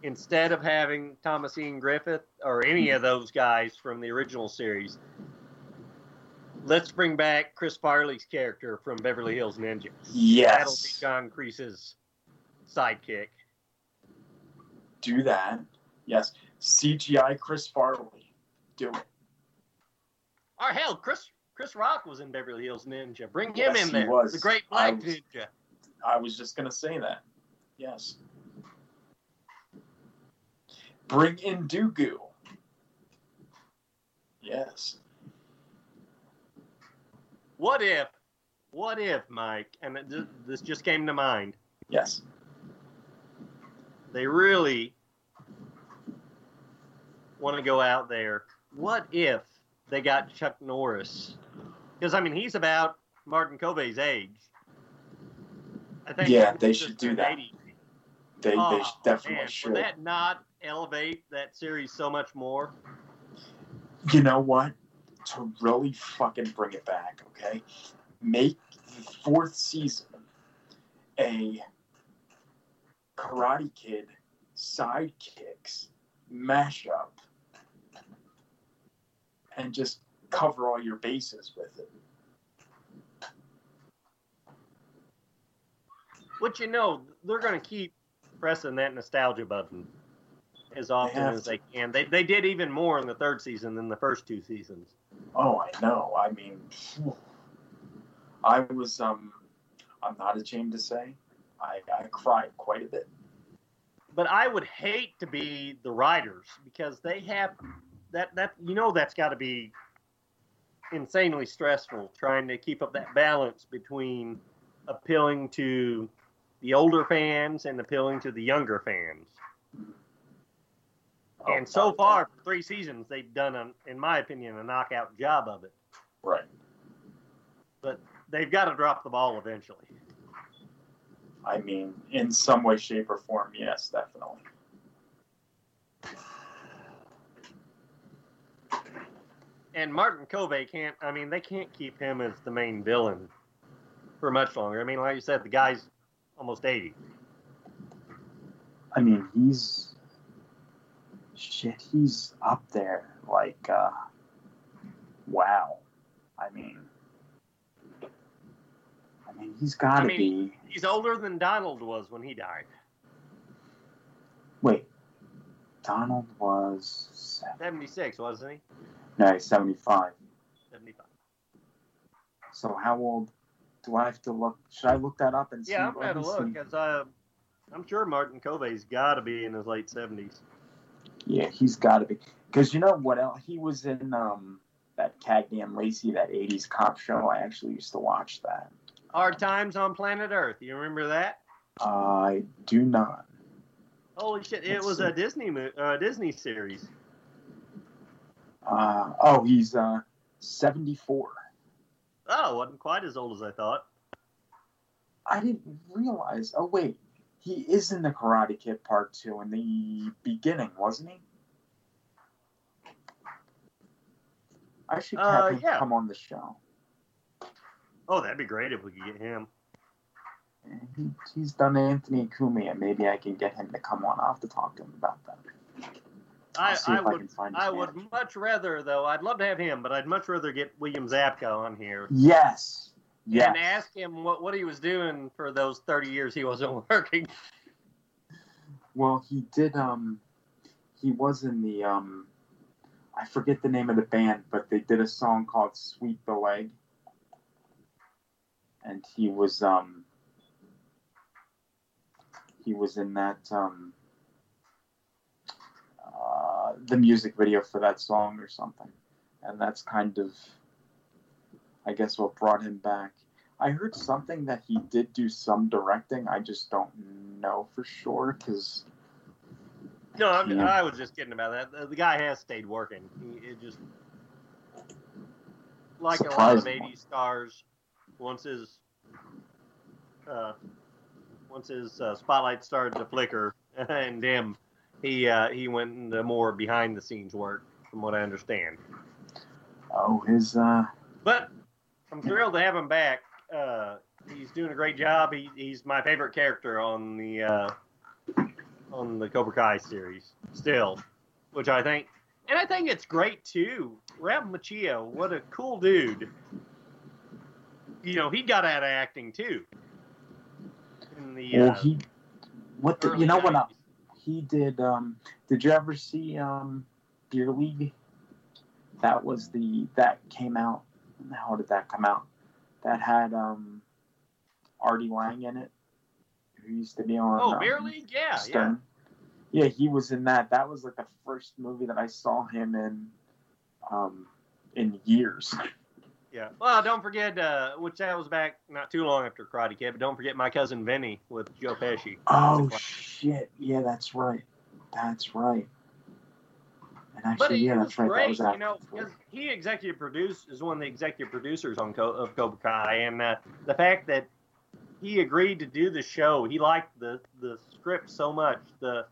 instead of having Thomas Ian Griffith or any of those guys from the original series, let's bring back Chris Farley's character from Beverly Hills Ninja. Yes. that'll be John Kreese's sidekick. Do that. Yes. CGI Chris Farley. Do it. Or hell, Chris Chris Rock was in Beverly Hills Ninja. Bring him Yes, in he was. The Great I Black was- Ninja. I was just gonna say that. Yes. Bring in Dooku. Yes. What if, what if, Mike, and this just came to mind, Yes. they really want to go out there. What if they got Chuck Norris? Because, I mean, he's about Martin Kove's age. I think Yeah, they should do that. 80. They, they Oh, sh- definitely man, should. Would that not elevate that series so much more? You know what? To really fucking bring it back, okay? Make the fourth season a Karate Kid sidekicks mashup and just cover all your bases with it. But you know, they're going to keep pressing that nostalgia button as often have as to. they can. They, they did even more in the third season than the first two seasons. Oh, I know. I mean. I was, um, I'm not ashamed to say, I, I cried quite a bit. But I would hate to be the writers because they have that that you know that's got to be insanely stressful trying to keep up that balance between appealing to the older fans and appealing to the younger fans. Oh, and so far, for three seasons, they've done, a, in my opinion, a knockout job of it. Right. But they've got to drop the ball eventually. I mean, in some way, shape, or form, yes, definitely. And Martin Kove can't. I mean, they can't keep him as the main villain for much longer. I mean, like you said, the guy's almost eighty. I mean, he's shit. He's up there. Like, uh, wow. I mean, I mean, he's got to I mean, be. He's older than Donald was when he died. Wait, Donald was Seventy-six, wasn't he? No, seventy-five. Seventy-five. So how old do I have to look? Should I look that up and see? Yeah, I'm gonna look because uh, I'm sure Martin Kove's got to be in his late seventies. Yeah, he's got to be. Because you know what else? He was in um that Cagney and Lacey, that '80s cop show. I actually used to watch that. Hard Times on Planet Earth. You remember that? I do not. Holy shit! It Let's was see. a Disney uh, Disney series. Uh, oh, he's uh 74. Oh, wasn't quite as old as I thought. I didn't realize. Oh wait, he is in the Karate Kid Part Two in the beginning, wasn't he? I should have Uh, him yeah. come on the show. Oh, that'd be great if we could get him. He, he's done Anthony Cumia. Maybe I can get him to come on. I'll have to talk to him about that. I, I would can find his I would much rather though. I'd love to have him, but I'd much rather get William Zabka on here Yes. Yes. and ask him what, what he was doing for those thirty years he wasn't [laughs] working. Well, he did. Um, he was in the. Um, I forget the name of the band, but they did a song called "Sweep the Leg," and he was. Um, he was in that. Um, uh, the music video for that song or something, and that's kind of. I guess what brought him back. I heard something that he did do some directing. I just don't know for sure because No, I'm, Yeah. I was just kidding about that. The, the guy has stayed working. He it just like a lot of Surprisingly. '80s stars. Once his uh, once his uh, spotlight started to flicker [laughs] and dim, he uh, he went into more behind the scenes work, from what I understand. oh his uh But I'm thrilled to have him back. Uh, he's doing a great job. He, he's my favorite character on the uh, on the Cobra Kai series still, which I think, and I think it's great too. Ralph Macchio, what a cool dude. You know, he got out of acting too. In the well uh, he what the, you know what uh, he did um did you ever see um Beer League? That was the that came out. How did that come out? That had um Artie Lange in it, who used to be on. oh, um, Beer League, yeah, yeah. Yeah, he was in that. That was like the first movie that I saw him in, um, in years. Yeah. Well, don't forget, uh, which that was back not too long after Karate Kid, but don't forget my cousin Vinny with Joe Pesci. Oh shit! Yeah, that's right. That's right. And actually, he yeah, that's right. That great, was you know, because he executive produced is one of the executive producers on Co- of Cobra Kai, and uh, the fact that he agreed to do the show, he liked the the script so much, the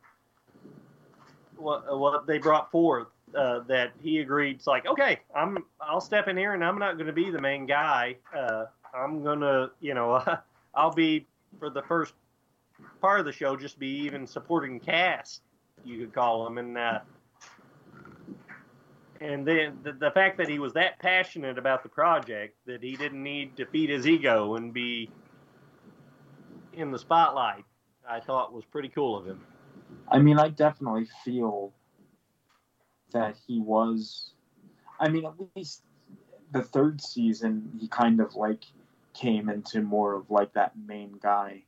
what what they brought forth, uh, that he agreed. It's like, okay, I'm I'll step in here, and I'm not going to be the main guy. Uh, I'm gonna, you know, [laughs] I'll be for the first part of the show, just be even supporting cast, you could call him, and. Uh, and then the, the fact that he was that passionate about the project that he didn't need to feed his ego and be in the spotlight, I thought was pretty cool of him. I mean, I definitely feel that he was. I mean, at least the third season, he kind of like came into more of like that main guy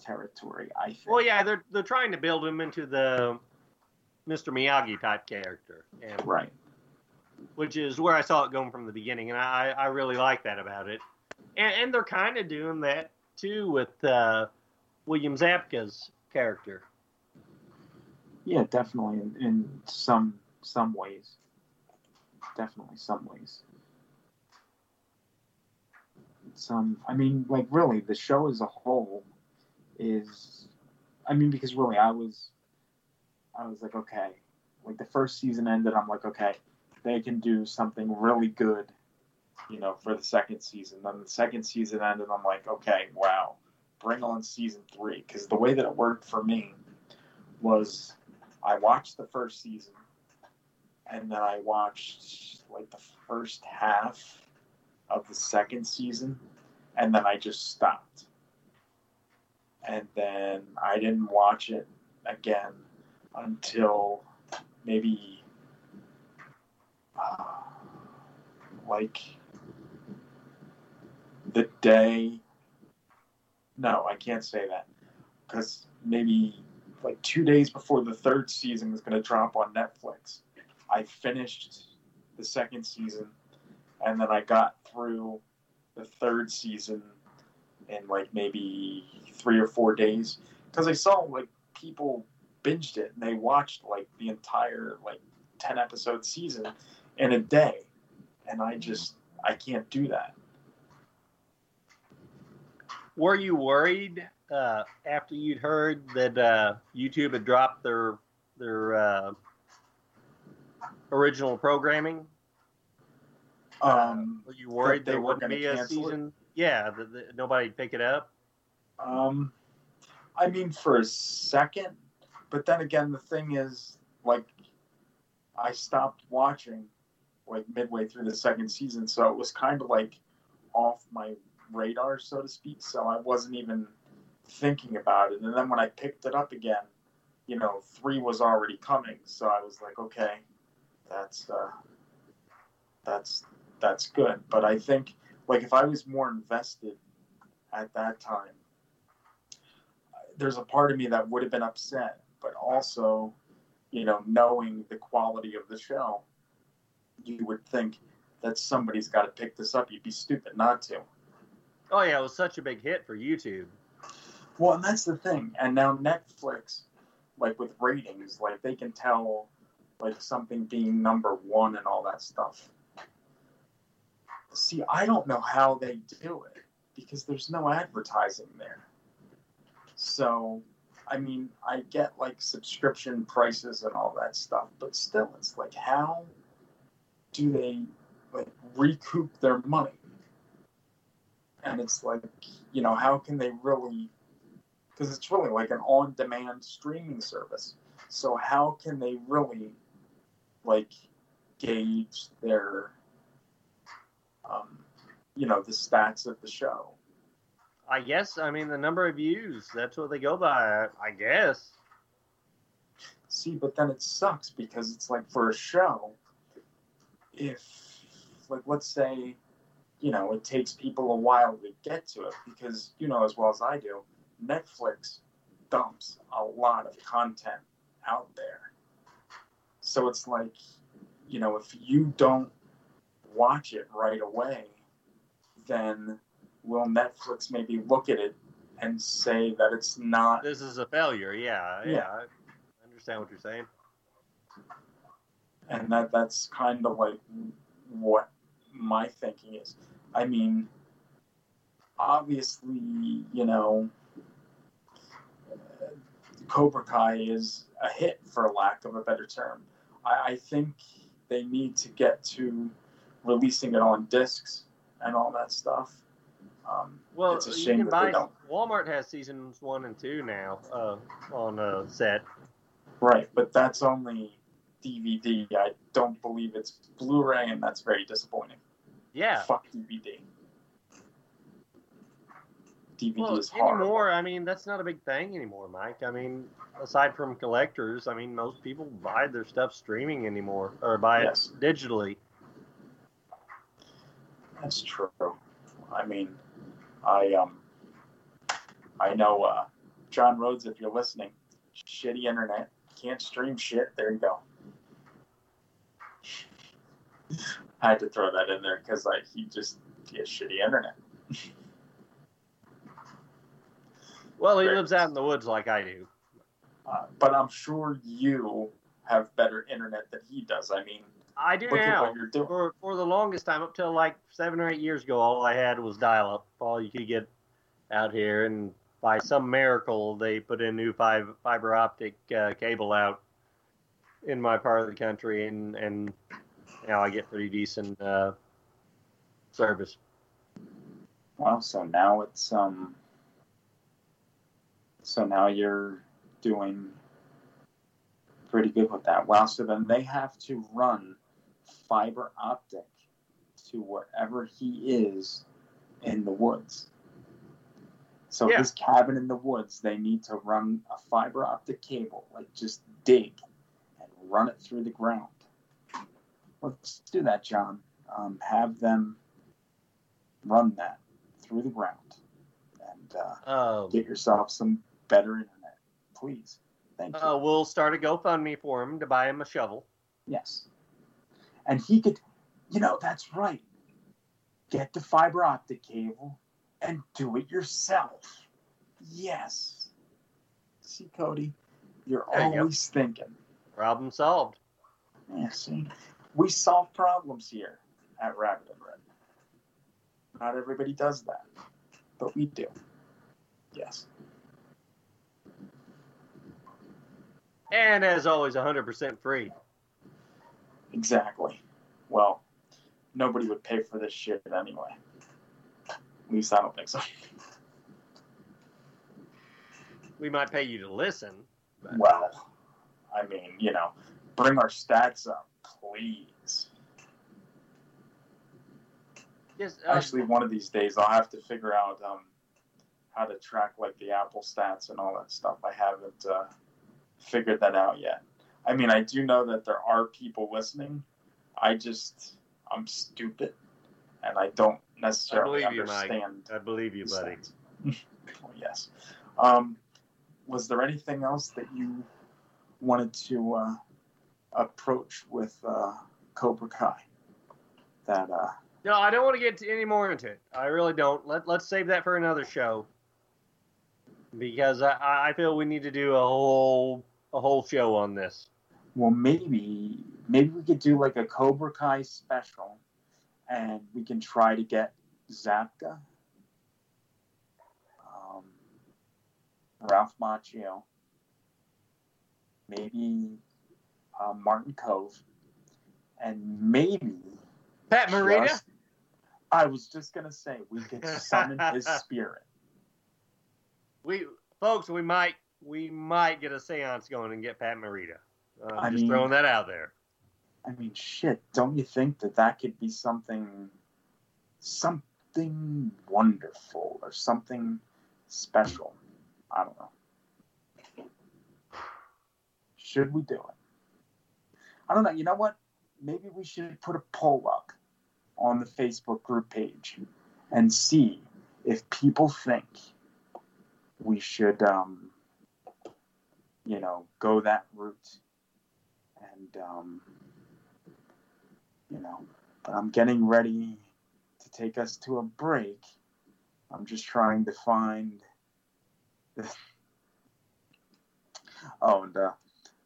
territory. I think. Well, yeah, they're they're trying to build him into the Mr. Miyagi type character, and Right. which is where I saw it going from the beginning, and I I really like that about it. And, and they're kind of doing that too with uh, William Zabka's character. Yeah, definitely in, in some some ways. Definitely some ways. Some, I mean, like really, the show as a whole is, I mean, because really, I was, I was like, okay, like the first season ended, I'm like, okay, they can do something really good, you know, for the second season. Then the second season ended. I'm like, okay, wow, bring on season three. Because the way that it worked for me was I watched the first season and then I watched like the first half of the second season and then I just stopped. And then I didn't watch it again until maybe uh, like the day. No, I can't say that because maybe like two days before the third season was going to drop on Netflix, I finished the second season and then I got through the third season in like maybe three or four days because I saw like people binged it and they watched like the entire like 10 episode season in a day and I just I can't do that. Were you worried uh, after you'd heard that uh, YouTube had dropped their their uh, original programming? Um, Were you worried they there wouldn't be a cancel it? season? Yeah, that, that nobody'd pick it up. Um, I mean, for a second, but then again, the thing is, like, I stopped watching like midway through the second season, so it was kind of like off my radar, so to speak. So I wasn't even thinking about it. And then when I picked it up again, you know, three was already coming, so I was like, okay, that's uh, that's that's good. But I think, like, if I was more invested at that time, there's a part of me that would have been upset, but also, you know, knowing the quality of the show, you would think that somebody's got to pick this up. You'd be stupid not to. Oh yeah, it was such a big hit for YouTube. Well, and that's the thing. And now Netflix, like with ratings, like they can tell like something being number one and all that stuff. See, I don't know how they do it because there's no advertising there. So, I mean, I get like subscription prices and all that stuff, but still, it's like, how do they like recoup their money? And it's like, you know, how can they really? Because it's really like an on-demand streaming service. So how can they really like gauge their, um, you know, the stats of the show? I guess. I mean, the number of views. That's what they go by. I guess. See, but then it sucks because it's like for a show, if, like, let's say, you know, it takes people a while to get to it because, you know, as well as I do, Netflix dumps a lot of content out there. So it's like, you know, if you don't watch it right away, then will Netflix maybe look at it and say that it's not This is a failure. Yeah, yeah. Yeah. I understand what you're saying. and that that's kind of like what my thinking is. I mean, obviously, you know, uh, Cobra Kai is a hit, for lack of a better term. I, I think they need to get to releasing it on discs and all that stuff. Um, Well, it's a you shame can that buy. Walmart has seasons one and two now uh, on uh, set. Right, but that's only DVD. I don't believe it's Blu-ray, and that's very disappointing. Yeah. Fuck DVD. DVD Well, is horrible. anymore, I mean, that's not a big thing anymore, Mike. I mean, aside from collectors, I mean, most people buy their stuff streaming anymore or buy Yes. it digitally. That's true. I mean, I um, I know uh, John Rhodes. If you're listening, shitty internet, can't stream shit. There you go. [laughs] I had to throw that in there because like he just he has shitty internet. [laughs] Well, he lives out in the woods like I do. Uh, but I'm sure you have better internet than he does. I mean, I do now. what you're doing. For for the longest time, up till like seven or eight years ago, all I had was dial-up. All you could get out here, and by some miracle, they put in new five, fiber optic uh, cable out in my part of the country, and and now I get pretty decent uh, service. Well, so now it's um. So now you're doing pretty good with that. Wow. So then they have to run fiber optic to wherever he is in the woods. So Yeah. his cabin in the woods, they need to run a fiber optic cable, like just dig and run it through the ground. Let's do that, John. Um, have them run that through the ground and uh, Um, get yourself some better internet, please. Thank you. uh, we'll start a GoFundMe for him to buy him a shovel. Yes. And he could, you know, that's right. Get the fiber optic cable and do it yourself. Yes. See, Cody, you're There you always thinking. Problem solved. Yeah, see, we solve problems here at Rabbit and Red. Not everybody does that, but we do. Yes. And as always, 100% free. Exactly. Well, nobody would pay for this shit anyway. At least I don't think so. We might pay you to listen. Well, I mean, you know, bring our stats up, please. Yes, uh, Actually, one of these days I'll have to figure out um, how to track like the Apple stats and all that stuff. I haven't uh, figured that out yet. I mean, I do know that there are people listening. I just I'm stupid, and I don't necessarily I believe you. I believe you, buddy. [laughs] Yes. Um, was there anything else that you wanted to uh, approach with uh, Cobra Kai? That uh, No, I don't want to get any more into it. I really don't. Let Let's save that for another show. Because I, I feel we need to do a whole a whole show on this. well, maybe maybe we could do like a Cobra Kai special, and we can try to get Zabka, um, Ralph Macchio, maybe uh, Martin Kove, and maybe Pat Morita. just- I was just gonna say we could summon his [laughs] spirit. We folks, we might we might get a séance going and get Pat Morita. Uh, I just mean- throwing that out there. I mean, shit, don't you think that that could be something, something wonderful or something special? I don't know. Should we do it? I don't know. You know what? Maybe we should put a poll up on the Facebook group page and see if people think we should, um, you know, go that route and um, you know but i'm getting ready to take us to a break i'm just trying to find This. [laughs] oh and uh,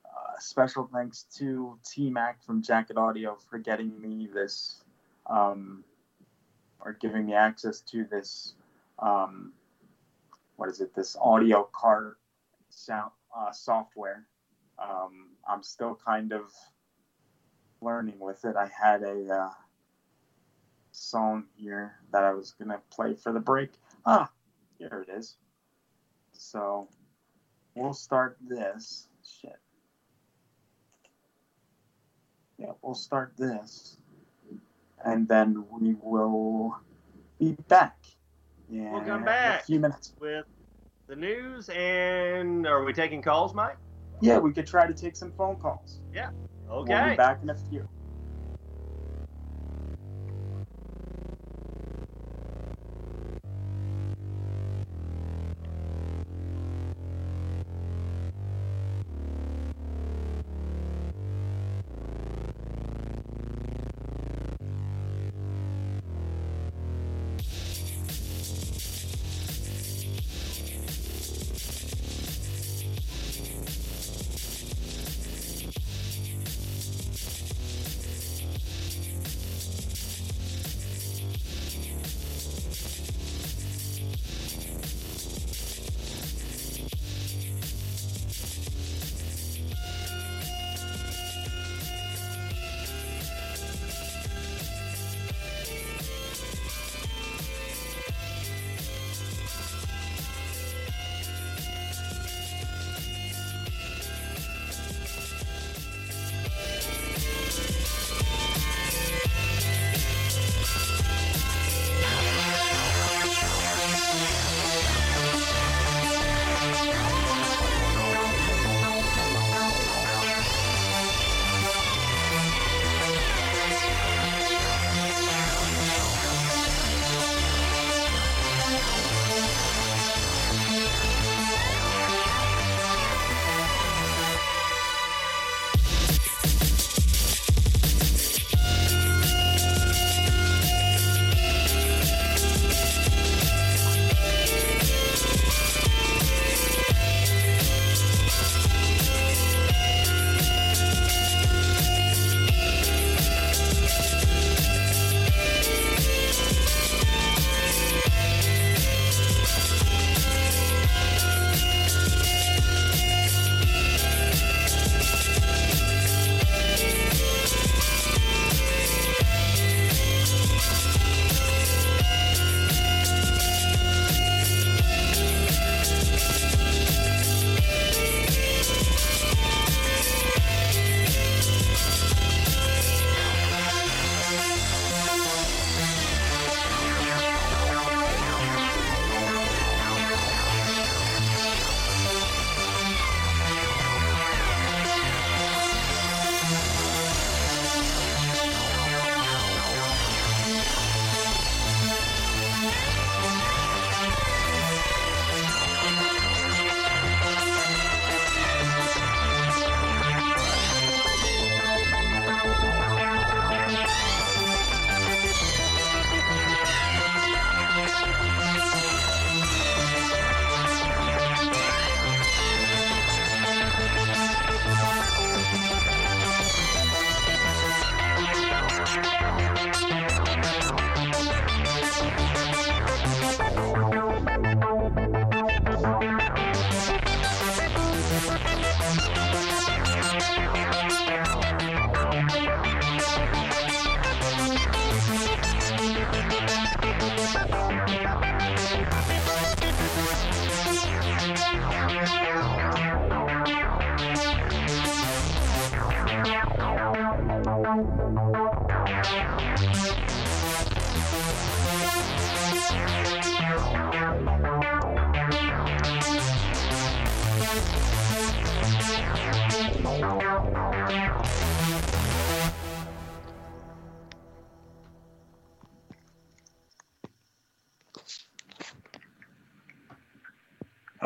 uh, special thanks to t mac from jacket audio for getting me this um, or giving me access to this um, what is it this audio cart sound uh, software um, i'm still kind of learning with it. I had a uh, song here that I was gonna play for the break. Ah, here it is. So we'll start this. Shit. Yeah, we'll start this, and then we will be back. Yeah, We'll come in back a few minutes. with the news and are we taking calls, Mike? Yeah, we could try to take some phone calls. Yeah. Okay. We'll be back in a few.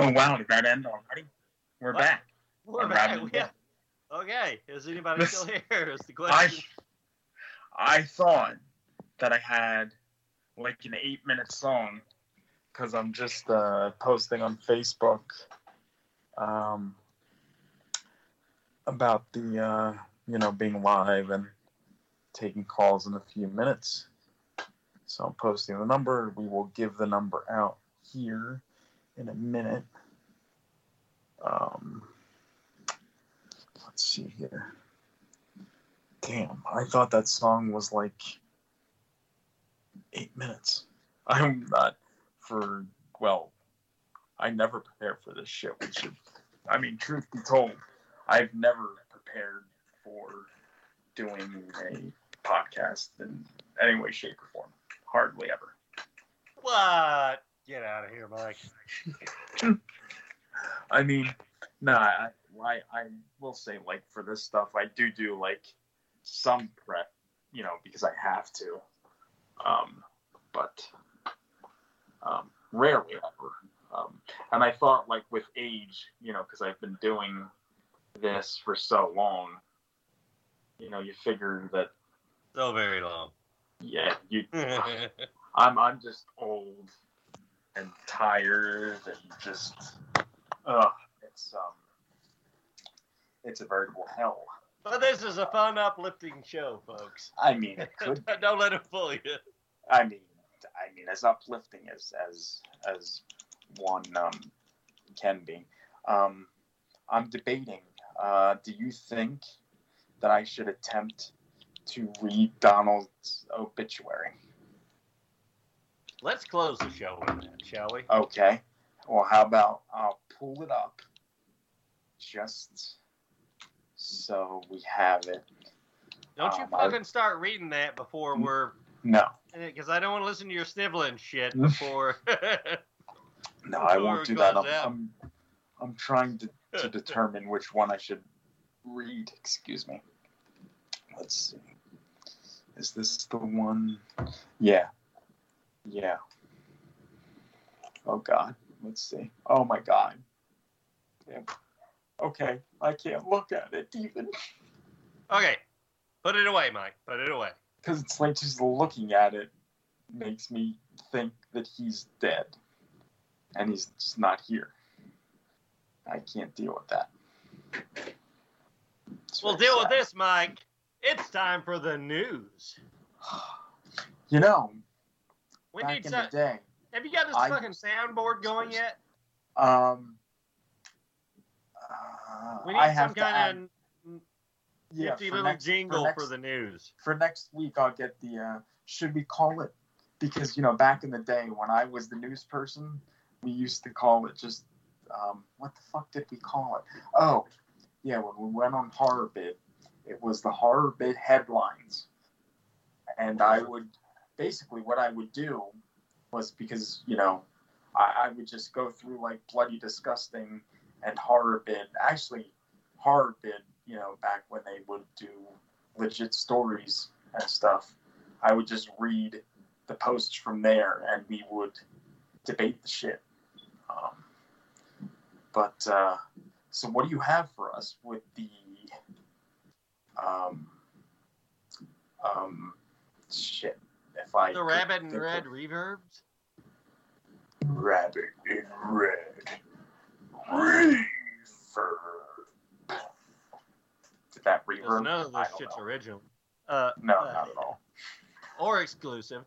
Oh wow, did that end already? We're What? back. We're On back. Have- Okay, is anybody This- still [laughs] here? Is the I question. I thought that I had like an eight minute song because I'm just uh, posting on Facebook um, about the uh, you know being live and taking calls in a few minutes. So I'm posting the number. We will give the number out here in a minute. Um, let's see here. Damn, I thought that song was like eight minutes. [laughs] I'm not for well, I never prepare for this shit. Which, is- I mean, truth be told, I've never prepared for doing a podcast in any way, shape, or form. Hardly ever. What? Get out of here, Mike. [laughs] I mean, no, I, I, I will say like for this stuff, I do do like some prep, you know, because I have to. Um, but um, rarely ever. Um, and I thought like with age, you know, because I've been doing this for so long, you know, you figure that So very long. yeah, you. [laughs] I'm I'm just old and tired and just uh it's um it's a veritable hell. But this is a fun, uplifting show, folks. I mean it could [laughs] Don't let it fool you. I mean I mean as uplifting as as as one um can be. Um I'm debating, uh do you think that I should attempt to read Donald's obituary? Let's close the show with that, shall we? Okay. Well, how about I'll pull it up just so we have it. Don't you Um, I- fucking start reading that before we're. No, Because I don't want to listen to your sniveling shit [laughs] before. [laughs] no, I won't do that. I'm. I'm, I'm trying to, to [laughs] determine which one I should read. Excuse me. Let's see. Is this the one? Yeah. Yeah. Oh, God. Let's see. Oh, my God. Damn. Okay. I can't look at it even. okay, put it away, Mike. Put it away. because it's like just looking at it makes me think that he's dead and he's just not here i can't deal with that It's We'll deal with this, Mike. It's time for the news. [sighs] you know We back need in some. the day Have you got this I- fucking soundboard going yet? um We need I some kind of yeah, nifty little next- jingle for for, the news. for next week i'll get the uh should we call it? Because you know back in the day when i was the news person we used to call it just um what the fuck did we call it? Oh yeah when we went on horror bid it was the horror bid headlines. And i would basically what i would do was because you know i, I would just go through like bloody disgusting and horror bid actually horror bid you know back when they would do legit stories and stuff i would just read the posts from there and we would debate the shit um, but uh, so what do you have for us with the um, um, shit if i The rabbit in red of- reverbs. rabbit in red reverb did that reverb none of this shit's know. original. Uh, no uh, not at all or exclusive.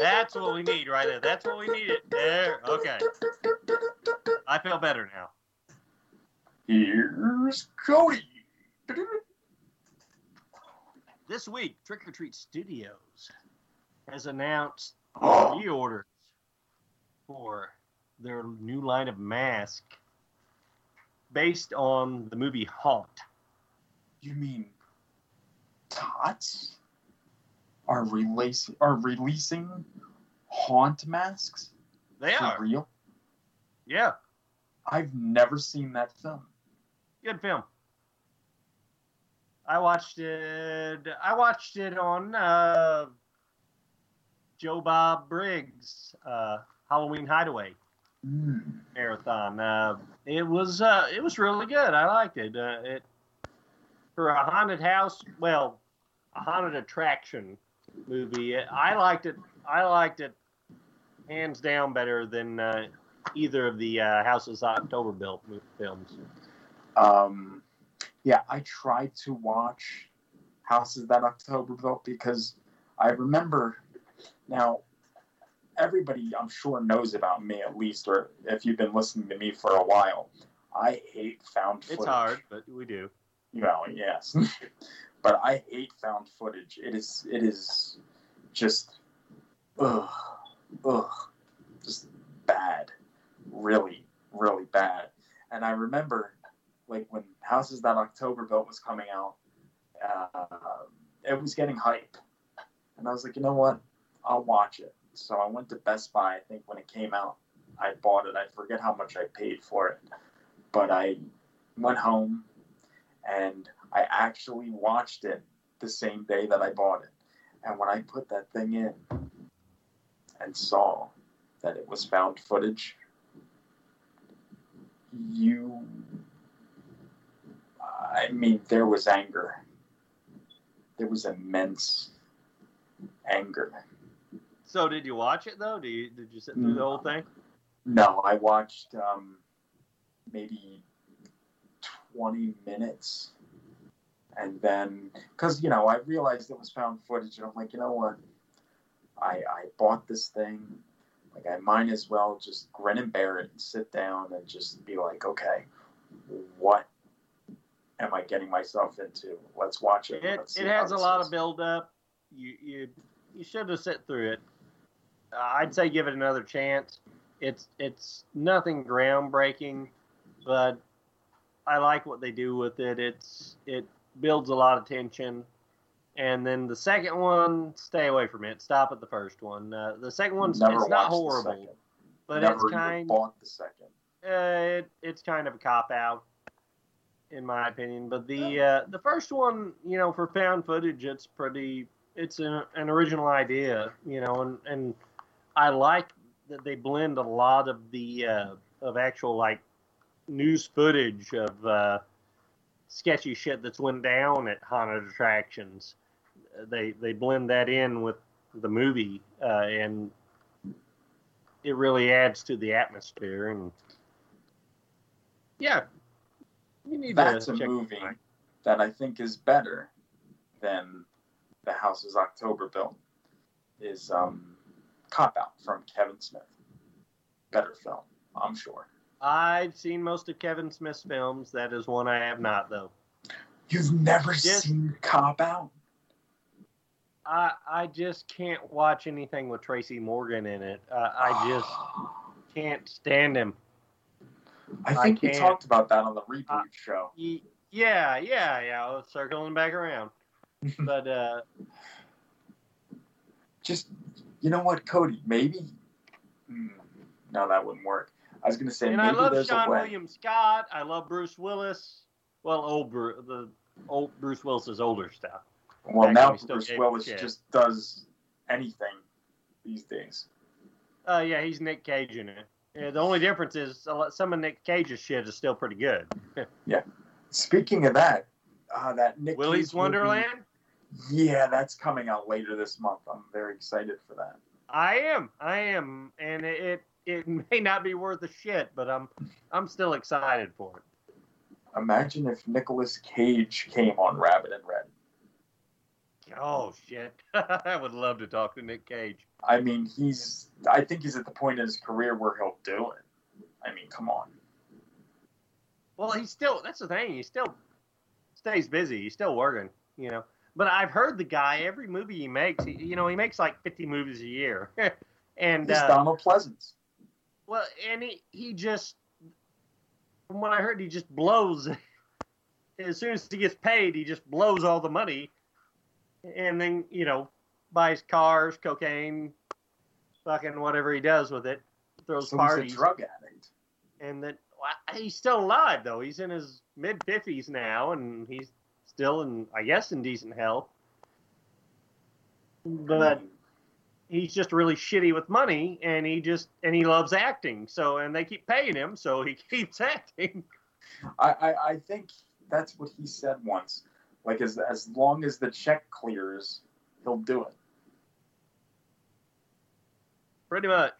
That's what we need right there. That's what we needed. There. Okay. I feel better now. Here's Cody. This week, Trick or Treat Studios has announced Oh. [gasps] reorders for their new line of mask based on the movie Haunt. You mean Tots are releasing are releasing haunt masks? They for are. real. Yeah, I've never seen that film. good film. I watched it. I watched it on uh, Joe Bob Briggs' uh, Halloween Hideaway Mm. marathon. Uh, it was uh, it was really good. I liked it. Uh, it for a haunted house. Well, a haunted attraction movie. I liked it. I liked it hands down better than uh, either of the uh, Houses October built films. Um, yeah, I tried to watch Houses That October Built because I remember now. Everybody, I'm sure, knows about me at least, or if you've been listening to me for a while. I hate found footage. It's hard, but we do. Well, yes, [laughs] but I hate found footage. It is, it is just, ugh, ugh, just bad, really, really bad. And I remember, like when Houses That October Built was coming out, uh, it was getting hype, and I was like, you know what, I'll watch it. So I went to Best Buy. I think when it came out, I bought it. I forget how much I paid for it, but I went home and I actually watched it the same day that I bought it. And when I put that thing in and saw that it was found footage, you, I mean, there was anger. There was immense anger. So did you watch it though? Did you did you sit through the whole thing? No, I watched um, maybe 20 minutes. And then, because, you know, I realized it was found footage, and I'm like, you know what? I, I bought this thing. Like, I might as well just grin and bear it and sit down and just be like, okay, what am I getting myself into? Let's watch it. It Let's it has a lot is." of build up. You you you should have sit through it. I'd say give it another chance. It's it's nothing groundbreaking, but I like what they do with it. It's it builds a lot of tension. And then the second one, stay away from it. Stop at the first one. Uh, the second one's Never it's not horrible, but Never it's kind bought the second. uh, it, it's kind of a cop out, in my opinion. But the uh, the first one, you know, for found footage, it's pretty. It's an, an original idea, you know, and and I like that they blend a lot of the uh, of actual like news footage of uh, sketchy shit that's went down at haunted attractions. They they blend that in with the movie, uh, and it really adds to the atmosphere. And yeah, you need That's to a movie that I think is better than The House is October Built. Is um, Cop Out from Kevin Smith. Better film, I'm sure. I've seen most of Kevin Smith's films. That is one I have not, though. You've never Yes. seen Cop Out? I I just can't watch anything with Tracy Morgan in it. Uh, I just [gasps] can't stand him. I think we talked about that on the reboot show. Y- Yeah, yeah, yeah. Let's circling back around. [laughs] but uh, Just, you know what, Cody? Maybe. Hmm, no, that wouldn't work. I was going to say and maybe I love Sean. William Scott. I love Bruce Willis. Well, old Bruce, the old Bruce Willis's older stuff. Well, now when he still Bruce Willis shit. just does anything these days. Uh, yeah, he's Nick Cage in it. Yeah, the only difference is a lot- some of Nick Cage's shit is still pretty good. [laughs] Yeah. Speaking of that, uh, that Nick Willy's Cage movie- Wonderland. Yeah, that's coming out later this month. I'm very excited for that. I am, I am, and it it [laughs] may not be worth a shit, but I'm I'm still excited for it. Imagine if Nicolas Cage came on Rabbit and Red. Oh shit! [laughs] I would love to talk to Nick Cage. I mean, he's. I think he's at the point in his career where he'll do it. I mean, come on. Well, he's still that's the thing. He still stays busy. He's still working, you know. But I've heard the guy every movie he makes. He, you know, he makes like 50 movies a year, [laughs] and He's uh, Donald Pleasence. well, and he he just from what I heard, he just blows [laughs] as soon as he gets paid, he just blows all the money, and then you know buys cars, cocaine, fucking whatever he does with it, throws So he's a parties, drug addict. and then well, he's still alive though. He's in his mid fifties now, and he's still in, I guess, in decent health. Mm-hmm. But he's just really shitty with money, and he just and he loves acting. So and they keep paying him, so he [laughs] keeps acting. I, I, I think that's what he said once. Like as as long as the check clears, he'll do it. Pretty much.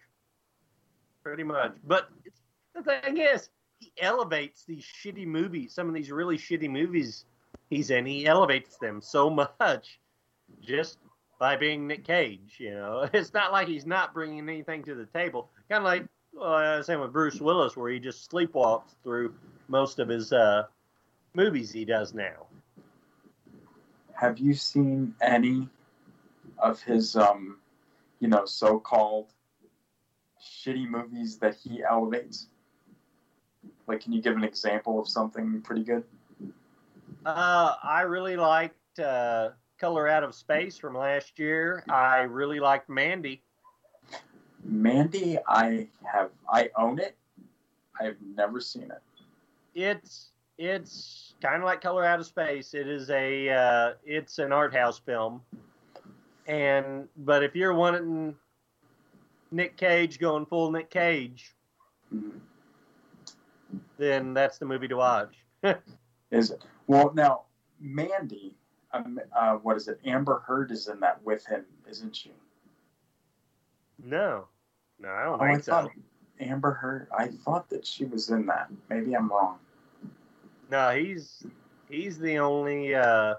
Pretty much. But it's, the thing is, he elevates these shitty movies, some of these really shitty movies he's in, he elevates them so much just by being Nick Cage, you know. [laughs] It's not like he's not bringing anything to the table. Kind of like uh, same with Bruce Willis, where he just sleepwalks through most of his uh, movies he does now. Have you seen any of his um, you know, so-called shitty movies that he elevates? Like, can you give an example of something pretty good? Uh, I really liked uh, Color Out of Space from last year. I really liked Mandy. Mandy, I have, I own it. I have never seen it. It's it's kind of like Color Out of Space. It is a uh, it's an art house film, and but if you're wanting Nick Cage going full Nick Cage, then that's the movie to watch. [laughs] Is it? Well, now Mandy, um, uh, what is it? Amber Heard is in that with him, isn't she? no, no, I don't Oh, I think so. thought Amber Heard. I thought that she was in that. Maybe I'm wrong. No, he's he's the only uh,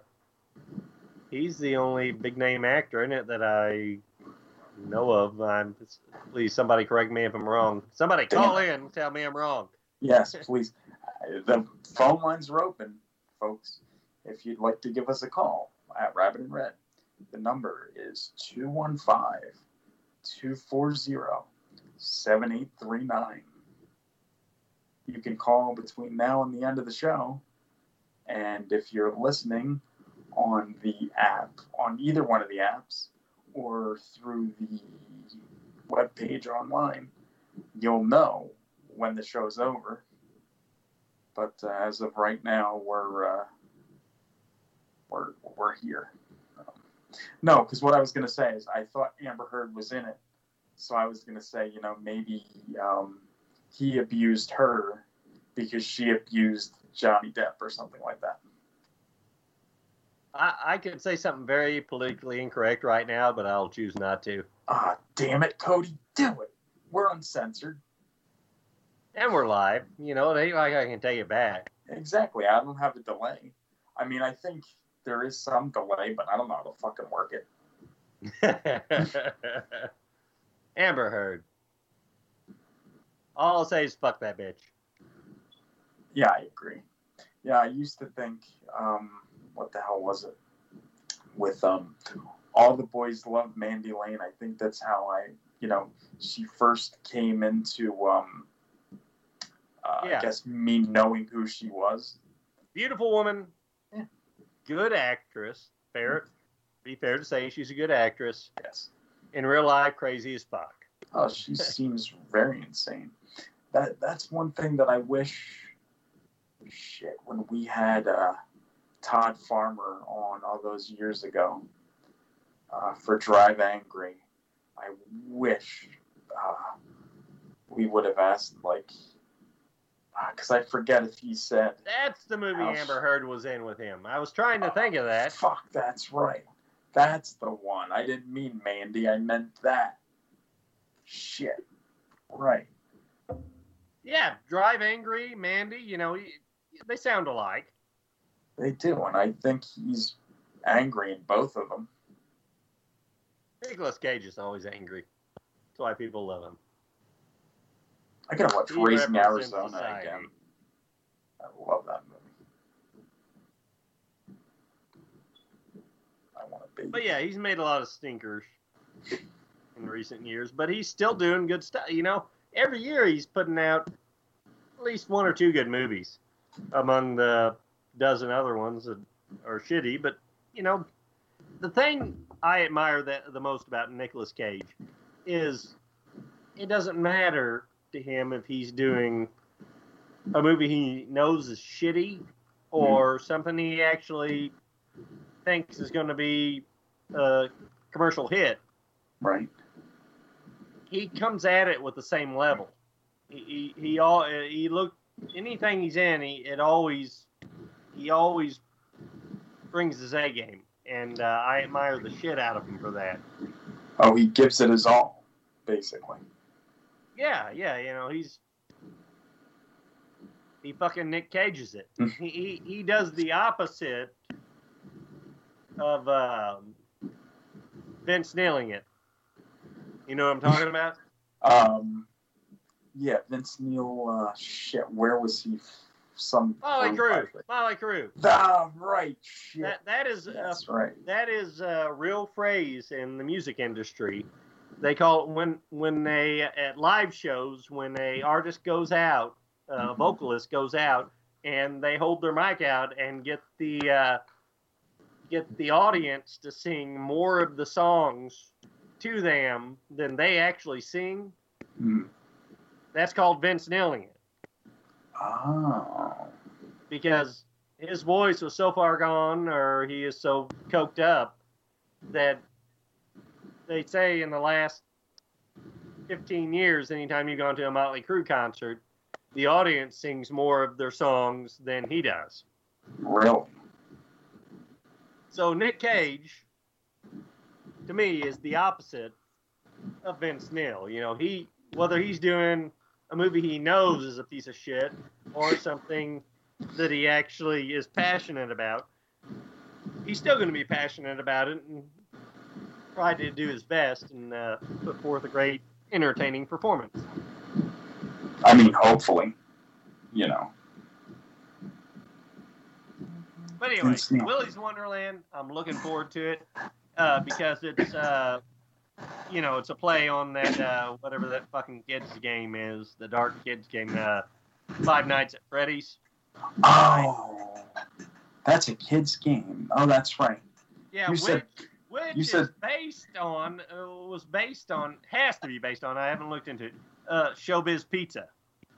he's the only big name actor in it that I know of. I'm please somebody correct me if I'm wrong. Somebody call in and tell me I'm wrong. Yes, please. Uh, The phone lines are open, folks. If you'd like to give us a call at Rabbit and Red, the number is 215 240 7839. You can call between now and the end of the show. And if you're listening on the app, on either one of the apps, or through the webpage online, you'll know when the show's over. But uh, as of right now, we're uh, we're we're here. Um, no, because what I was gonna say is I thought Amber Heard was in it, so I was gonna say you know maybe um, he abused her because she abused Johnny Depp or something like that. I, I could say something very politically incorrect right now, but I'll choose not to. Ah, damn it, Cody, do it. We're uncensored. And we're live. You know, it ain't like I can take it back. Exactly. I don't have a delay. I mean, I think there is some delay, but I don't know how to fucking work it. [laughs] Amber Heard. All I'll say is fuck that bitch. Yeah, I agree. Yeah, I used to think, um, what the hell was it? With um, all the boys love Mandy Lane. I think that's how I, you know, she first came into, um, uh, Yeah. I guess me knowing who she was. Beautiful woman. Good actress. Fair. Be fair to say she's a good actress. Yes. In real life, crazy as fuck. Oh, she [laughs] seems very insane. That that's one thing that I wish. Shit, when we had uh, Todd Farmer on all those years ago uh, for Drive Angry, I wish uh, we would have asked like, because I forget if he said. That's the movie. Amber Heard was in with him. I was trying to think of oh, that. Fuck, that's right. That's the one. I didn't mean Mandy. I meant that. Shit. Right. Yeah, Drive Angry, Mandy. You know, they sound alike. They do, and I think he's angry in both of them. Nicolas Cage is always angry. That's why people love him. I gotta watch He Raising Arizona society. again. I love that movie. I want to be. But yeah, he's made a lot of stinkers in recent years, but he's still doing good stuff. You know, every year he's putting out at least one or two good movies among the dozen other ones that are shitty. But you know, the thing I admire that the most about Nicolas Cage is it doesn't matter to him if he's doing a movie he knows is shitty or something he actually thinks is going to be a commercial hit. Right. He comes at it with the same level. He he, he all he look anything he's in. He it always he always brings his A game, and uh, I admire the shit out of him for that. Oh, he gives it his all, basically. Yeah, yeah, you know he's he fucking Nick Cages it. he, he he does the opposite of um, Vince nailing it. You know what I'm talking about? Um, yeah, Vince Neil. Uh, shit, where was he? Some Mötley Crüe. Mötley Crüe. Ah, right. Shit. That that is That's a, right. That is a real phrase in the music industry. They call it when when they at live shows when a artist goes out, a vocalist goes out, and they hold their mic out and get the uh, get the audience to sing more of the songs to them than they actually sing. Hmm. That's called Vince nailing it Oh. because his voice was so far gone or he is so coked up that they say in the last 15 years anytime you've gone to a motley crue concert the audience sings more of their songs than he does Really? so nick cage to me is the opposite of vince neil you know he whether he's doing a movie he knows is a piece of shit or something that he actually is passionate about, he's still going to be passionate about it and try to do his best and uh, put forth a great, entertaining performance. I mean, hopefully, you know. But anyway. Willy's Wonderland, I'm looking forward to it uh, because it's, uh, you know, it's a play on that, uh, whatever that fucking kids game is, the dark kids game, uh, Five Nights at Freddy's. Oh, that's a kid's game. Oh, that's right. Yeah, You which, said- which you is based on uh, was based on has to be based on. I haven't looked into it. Uh, Showbiz Pizza,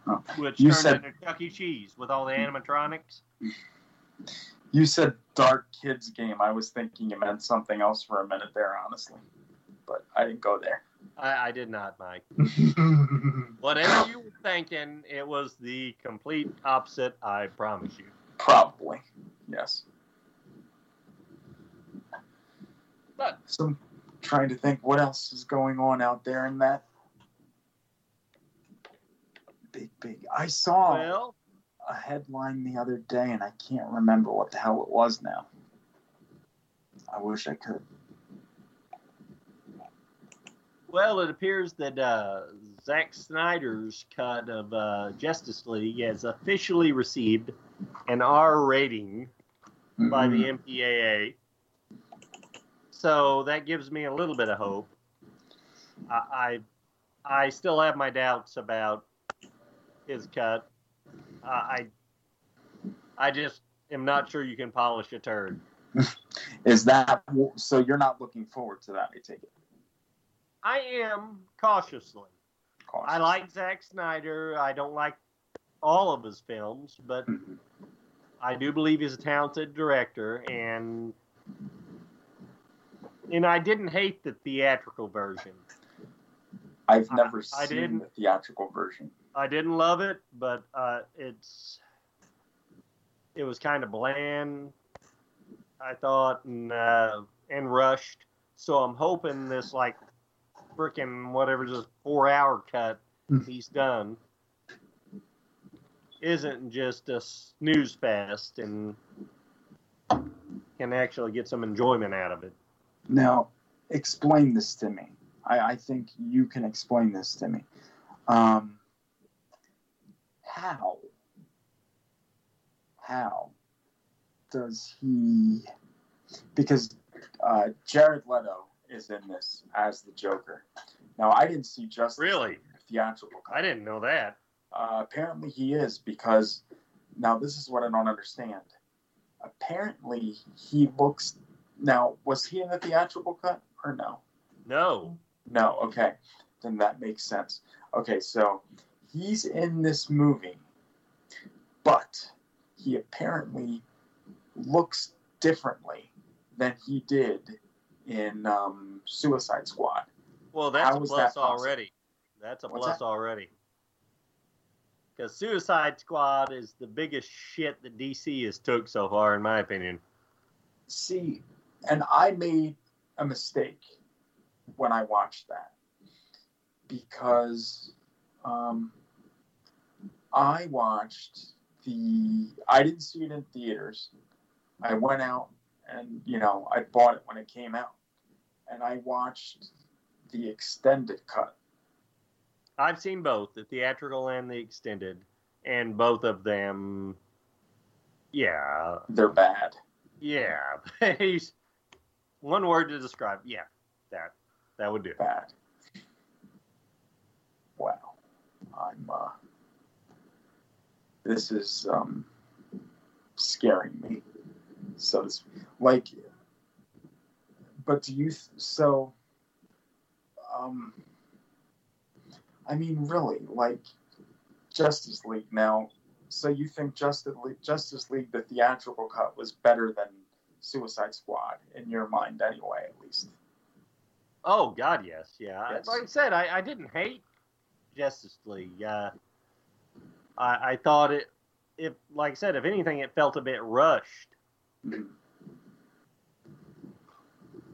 Oh. which You turned said- into Chuck E. Cheese with all the animatronics. You said dark kids game. I was thinking you meant something else for a minute there, honestly, but I didn't go there. I, I did not, Mike. [laughs] Whatever you were thinking, it was the complete opposite. I promise you. Probably, yes. But So I'm trying to think what else is going on out there in that big, big. I saw well, a headline the other day, and I can't remember what the hell it was now. I wish I could. well, it appears that uh, Zack Snyder's cut of uh, Justice League has officially received an R rating by the MPAA. So that gives me a little bit of hope. I I, I still have my doubts about his cut. Uh, I I just am not sure you can polish a turd. [laughs] Is that so? You're not looking forward to that? I take it. I am cautiously. I like Zack Snyder. I don't like all of his films, but I do believe he's a talented director, and and I didn't hate the theatrical version. I've never I seen didn't- the theatrical version. I didn't love it, but uh, it's it was kind of bland. I thought and uh, and rushed. So I'm hoping this like freaking whatever this four hour cut he's done isn't just a snooze fest and can actually get some enjoyment out of it. Now, explain this to me. I, I think you can explain this to me. Um, how? How does he? Because uh, Jared Leto is in this as the Joker. Now, I didn't see just Really? theatrical. I didn't know that. Uh, apparently, he is because now this is what I don't understand. apparently he looks. Now, was he in the theatrical cut or no? No. No. Okay, then that makes sense. Okay, so he's in this movie, but he apparently looks differently than he did in um, Suicide Squad. Well, that's a plus that already. That's a What's plus that? already. Because Suicide Squad is the biggest shit that DC has took so far, in my opinion. See, and I made a mistake when I watched that because um, I watched the. I didn't see it in theaters. I went out and you know I bought it when it came out, and I watched the extended cut. I've seen both, the theatrical and the extended, and both of them, yeah, They're bad. yeah. [laughs] One word to describe. Yeah, that that would do. Bad. Wow, I'm. Uh, this is um, scaring me. So it's like, but do you? Th- so, um, I mean, really, like Justice League now. So you think Justice League, Justice League, the theatrical cut was better than Suicide Squad in your mind, anyway, at least. Oh God, yes, yeah. Yes. Like I said, I, I didn't hate Justice League. Uh, I I thought it, if like I said, if anything, it felt a bit rushed.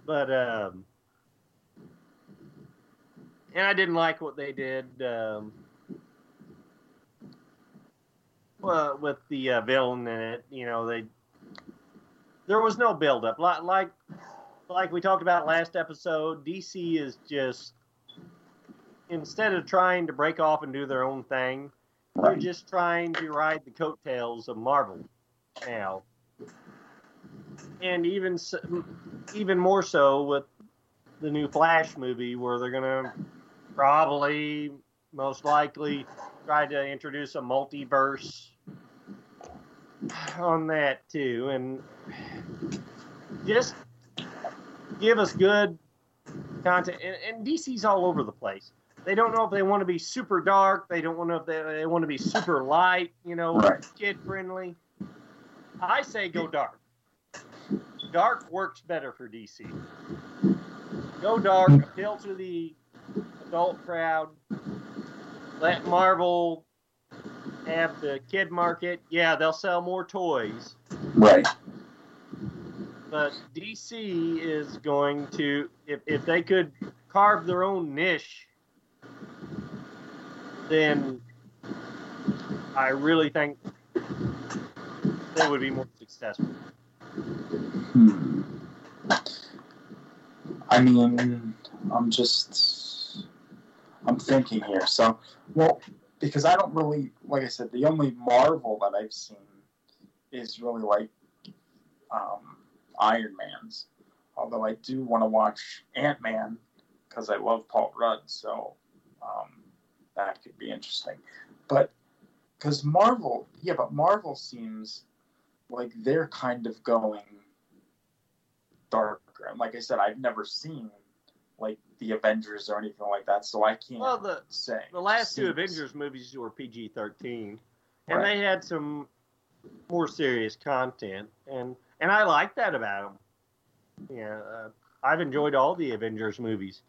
But um, and I didn't like what they did. Um, well, with the uh, villain in it, you know, they there was no buildup. Like like we talked about last episode, DC is just instead of trying to break off and do their own thing, they're just trying to ride the coattails of Marvel now. And even even more so with the new Flash movie, where they're gonna probably, most likely, try to introduce a multiverse on that too, and just give us good content. And, and DC's all over the place. They don't know if they want to be super dark. They don't know if they, they want to be super light. You know, Right. kid friendly. I say go dark. Dark works better for DC. Go dark, appeal to the adult crowd. Let Marvel have the kid market. Yeah, they'll sell more toys Right. but DC is going to if if they could carve their own niche, then I really think they would be more successful. Hmm. I mean, I'm just, I'm thinking here. So, well, because I don't really, like I said, the only Marvel that I've seen is really like um, Iron Man's. Although I do want to watch Ant Man because I love Paul Rudd, so um, that could be interesting. But because Marvel, yeah, but Marvel seems like they're kind of going darker. And like I said, I've never seen like the Avengers or anything like that, so I can't Well, the say. the last two Avengers movies were PG thirteen, and Right. they had some more serious content, and and I like that about them. Yeah, uh, I've enjoyed all the Avengers movies,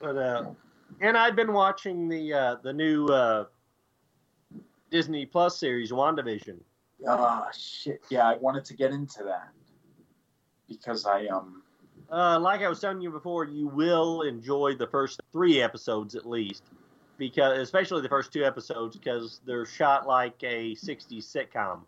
but uh, and I've been watching the uh, the new uh, Disney Plus series WandaVision. Ah, shit. Yeah, I wanted to get into that because I um. Uh, like I was telling you before, you will enjoy the first three episodes at least, because especially the first two episodes because they're shot like a '60s sitcom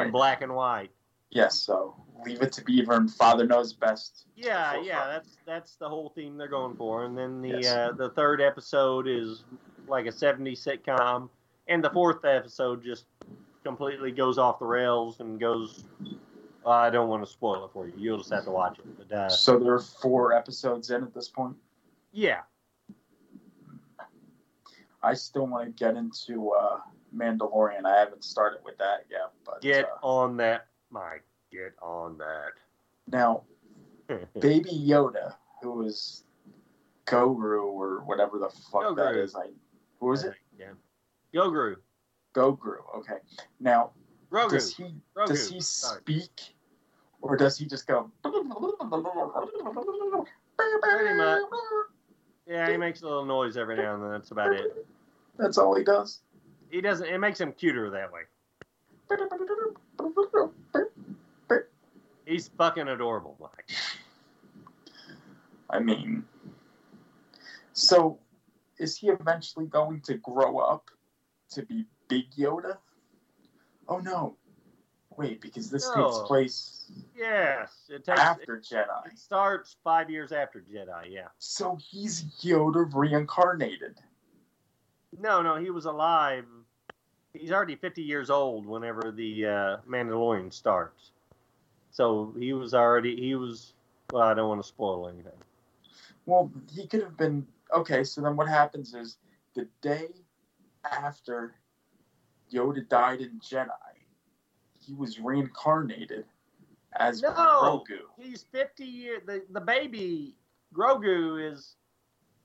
in black and white. Yes, so leave it to Beaver and Father knows best. Yeah, yeah, that's that's the whole theme they're going for. And then the Yes. uh, the third episode is like a '70s sitcom, and the fourth episode just completely goes off the rails and goes. I don't want to spoil it for you. You'll just have to watch it. But uh, So there are four episodes in at this point. yeah, I still want to get into uh, Mandalorian. I haven't started with that yet, but Get uh, on that, Mike. Get on that. now [laughs] Baby Yoda, who is Goguru or whatever the fuck that Goguru. is. I who was it? Yeah. Goguru. Goguru. Okay. Now Grogu. does he Grogu. does he Sorry. Or does he just go? Pretty much. Yeah, he makes a little noise every now and then. That's about it. That's all he does. He doesn't. It makes him cuter that way. He's fucking adorable, Mike. I mean, so is he eventually going to grow up to be Big Yoda? Oh no. Wait, because this takes place Yes, it takes. after Jedi. It starts five years after Jedi. Yeah. So he's Yoda reincarnated. No, no, he was alive. He's already 50 years old whenever the uh, Mandalorian starts. So he was already. He was. Well, I don't want to spoil anything. Well, he could have been okay. So then, what happens is the day after Yoda died in Jedi, he was reincarnated as No, Grogu. he's 50 years. The, the baby Grogu is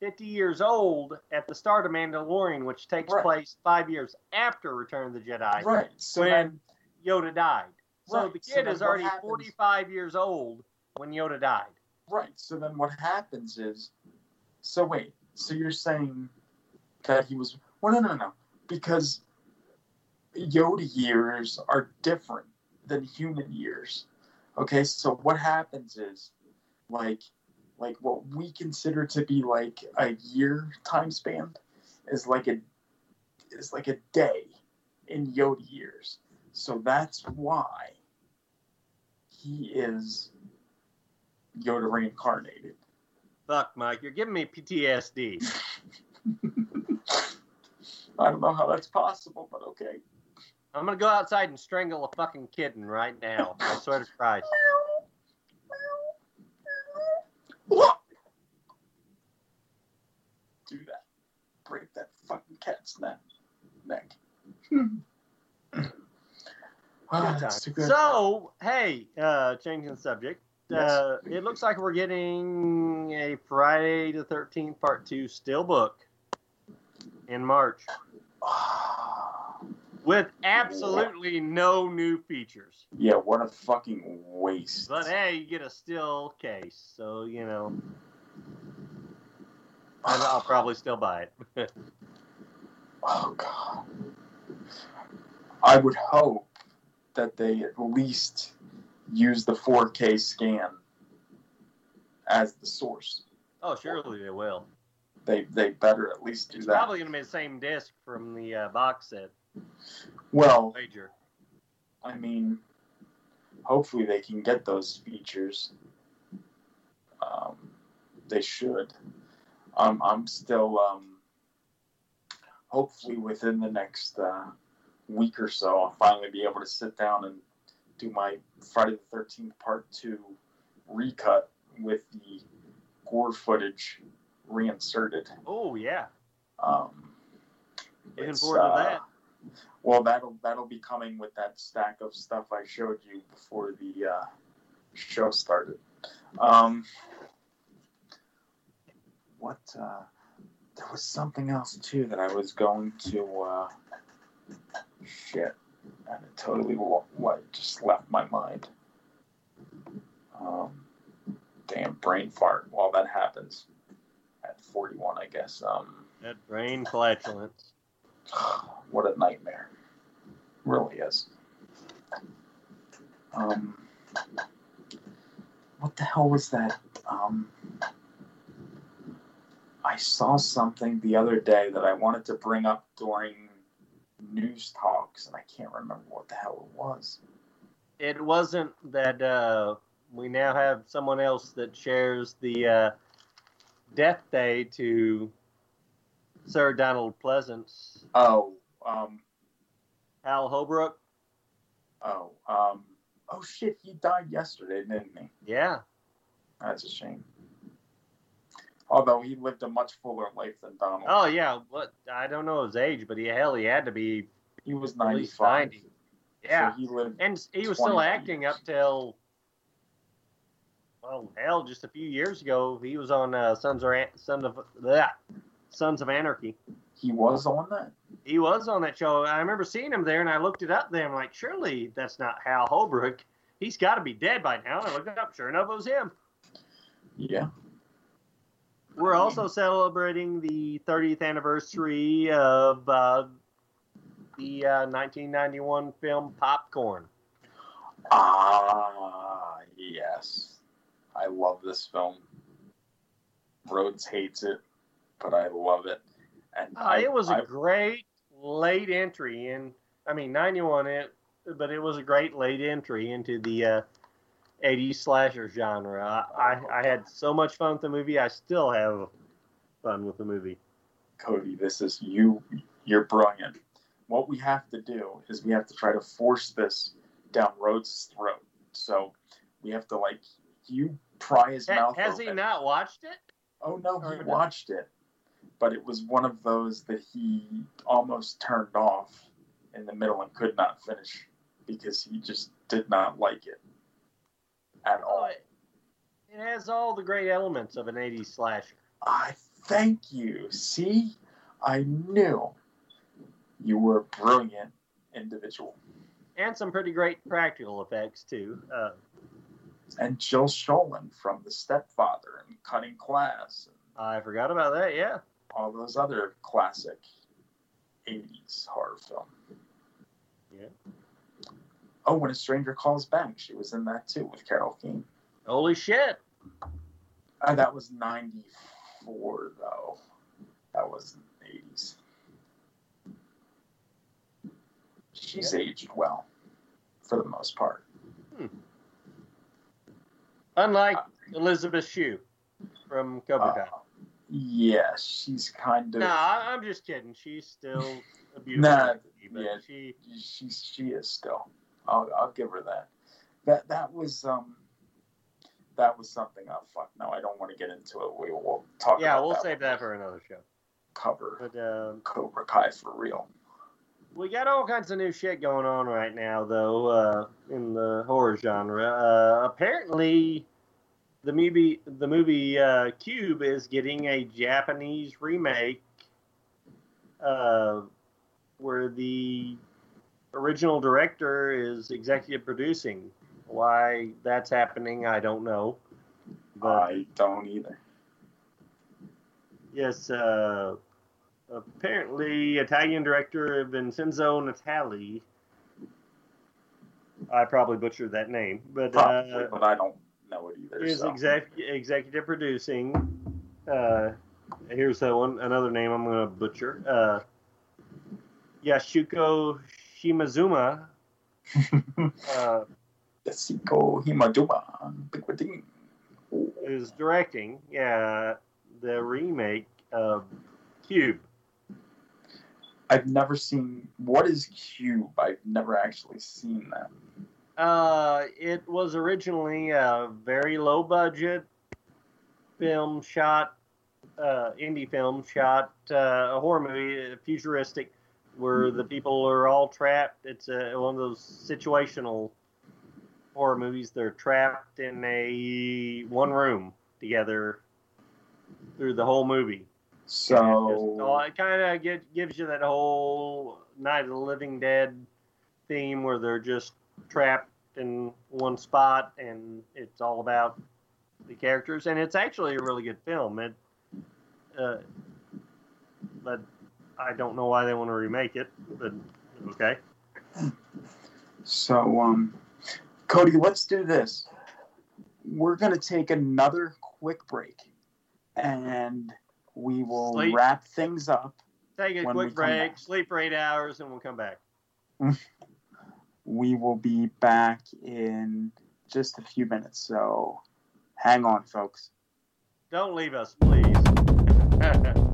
50 years old at the start of Mandalorian, which takes Right. place five years after Return of the Jedi. Right. So when then, Yoda died. So Right, the kid then is already happens- 45 years old when Yoda died. right. So then, what happens is, so wait. So you're saying that he was? Well, no, no, no. Because Yoda years are different than human years. Okay, so what happens is, like, like what we consider to be like a year time span is like a is like a day in Yoda years. So that's why he is Yoda reincarnated. Fuck, Mike, you're giving me PTSD. [laughs] I don't know how that's possible, but okay. I'm gonna go outside and strangle a fucking kitten right now. I swear to Christ. Do that. Break that fucking cat's neck. neck. Ah, Good that's too time. good. So, hey, uh, changing the subject. Uh, it looks like we're getting a Friday the 13th Part 2 steelbook in March with absolutely no new features. Yeah, what a fucking waste. But hey, you get a steel case, so you know. I'll probably still buy it. [laughs] Oh god. I would hope that they at least use the 4K scan as the source. oh, surely they will. They they better at least do It's that. probably going to be the same disc from the uh, box set. Well, Major. I mean, hopefully they can get those features. Um, they should. Um, I'm still, um, hopefully within the next uh, week or so, I'll finally be able to sit down and do my Friday the 13th Part 2 recut with the gore footage reinserted. Oh, yeah. Um, Looking it's, forward to uh, that. Well, that'll that'll be coming with that stack of stuff I showed you before the uh, show started. Um, what? Uh, there was something else too that I was going to. Uh, shit, and it totally what just left my mind. Um, damn brain fart. While that happens at forty-one, I guess. Um, That brain flatulence. [sighs] what a nightmare. Really is. Um, what the hell was that? Um, I saw something the other day that I wanted to bring up during news talks, and I can't remember what the hell it was. It wasn't that uh, we now have someone else that shares the uh, death day to Sir Donald Pleasence. Oh, um, Hal Holbrook. oh, um, oh shit, he died yesterday, didn't he? Yeah. That's a shame. Although he lived a much fuller life than Donald. Oh yeah. What I don't know his age, but he hell he had to be He was 95. 90. Yeah. So he lived and he was still 20 acting up till well hell just a few years ago he was on uh, sons sons of bleh, sons of anarchy He was on that? he was on that show i remember seeing him there and i looked it up there i'm like surely that's not hal holbrook he's got to be dead by now and i looked it up sure enough it was him Yeah. we're also celebrating the 30th anniversary of uh, the uh, 1991 film popcorn Ah, yes. I love this film. Rhodes hates it, but I love it. And Uh, I, it was a I- great late entry in. I mean, '91, it, but it was a great late entry into the uh, '80s slasher genre. I, I, I had so much fun with the movie. I still have fun with the movie. Cody, this is you. You're brilliant. What we have to do is we have to try to force this down Rhodes' throat. So we have to like you pry his Ha- mouth has open. he not watched it? Oh no, he watched it, but it was one of those that he almost turned off in the middle and could not finish because he just did not like it at all. it, it has all the great elements of an '80s slasher. I thank you. See, I knew you were a brilliant individual. and some pretty great practical effects too. Uh, And Jill Schoelen from The Stepfather and Cutting Class I forgot about that. Yeah, all those other classic 80s horror film. yeah. Oh, When a Stranger Calls Back, she was in that too with Carol Kane. Holy shit! Uh, that was 94, though. That wasn't 80s. She's aged well, for the most part. Unlike Elizabeth Shue from Cobra Kai. Yeah, she's kind of. No, I- I'm just kidding. She's still a [laughs] beautiful Nah, lady, but yeah, she she she is still. I'll I'll give her that. That that was um. That was something. Oh fuck! No, I don't want to get into it. We will talk. yeah, we'll that save that for another show. Cover But um, Cobra Kai for real. we got all kinds of new shit going on right now, though, uh, in the horror genre. Uh, apparently, the movie the movie uh, Cube is getting a Japanese remake, uh, where the original director is executive producing. Why that's happening, I don't know. But I don't either. Yes, uh, apparently Italian director Vincenzo Natali. I probably butchered that name, but Probably, uh, but I don't know it either. is so. exec- executive producing. Uh, here's that one, another name I'm going to butcher. Uh, Yashuko Shimazuma. [laughs] uh, Yasuko Himaduma. Big Wading. is directing, yeah, the remake of Cube. I've never seen. What is Cube? I've never actually seen that. Uh, it was originally a very low budget film shot, uh, indie film shot, uh, a horror movie, uh, futuristic, where the people are all trapped. It's a, one of those situational horror movies. They're trapped in a one room together through the whole movie. So Oh, it kind of gives you that whole Night of the Living Dead theme where they're just trapped in one spot and it's all about the characters. And it's actually a really good film. It, uh, but I don't know why they want to remake it. But okay. So, um, Cody, let's do this. We're going to take another quick break and we will Sleep. wrap things up. Take a quick break, back. sleep for eight hours, and we'll come back. [laughs] We will be back in just a few minutes. So, hang on, folks. Don't leave us, please. [laughs]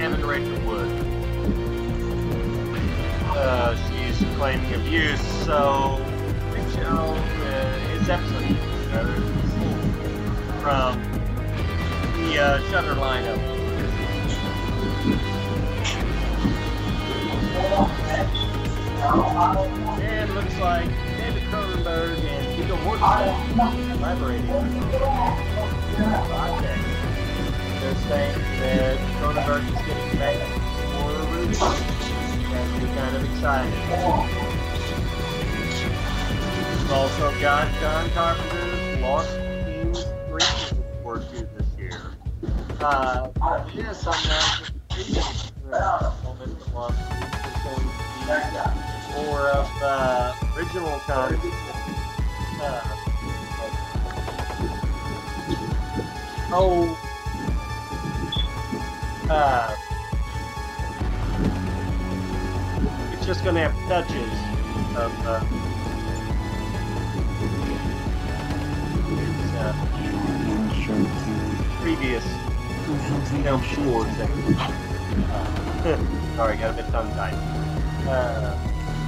Evan Rachel Wood. Uh, she's claiming abuse, so the show, uh, his episode, from the uh, Shudder lineup. And it looks like David Cronenberg and Viggo Mortensen collaborating on the project. They're saying that Cronenberg is getting back for a release, and we're kind of excited. We've also got John Carpenter's Lost Kings 3 work due this year. Uh, yeah, sometimes the moment of Lost is going to be more of uh, original content. Uh, oh, uh, it's just going to have touches of uh, its uh, previous film scores. Uh, [laughs] sorry, got a bit tongue tied. Uh,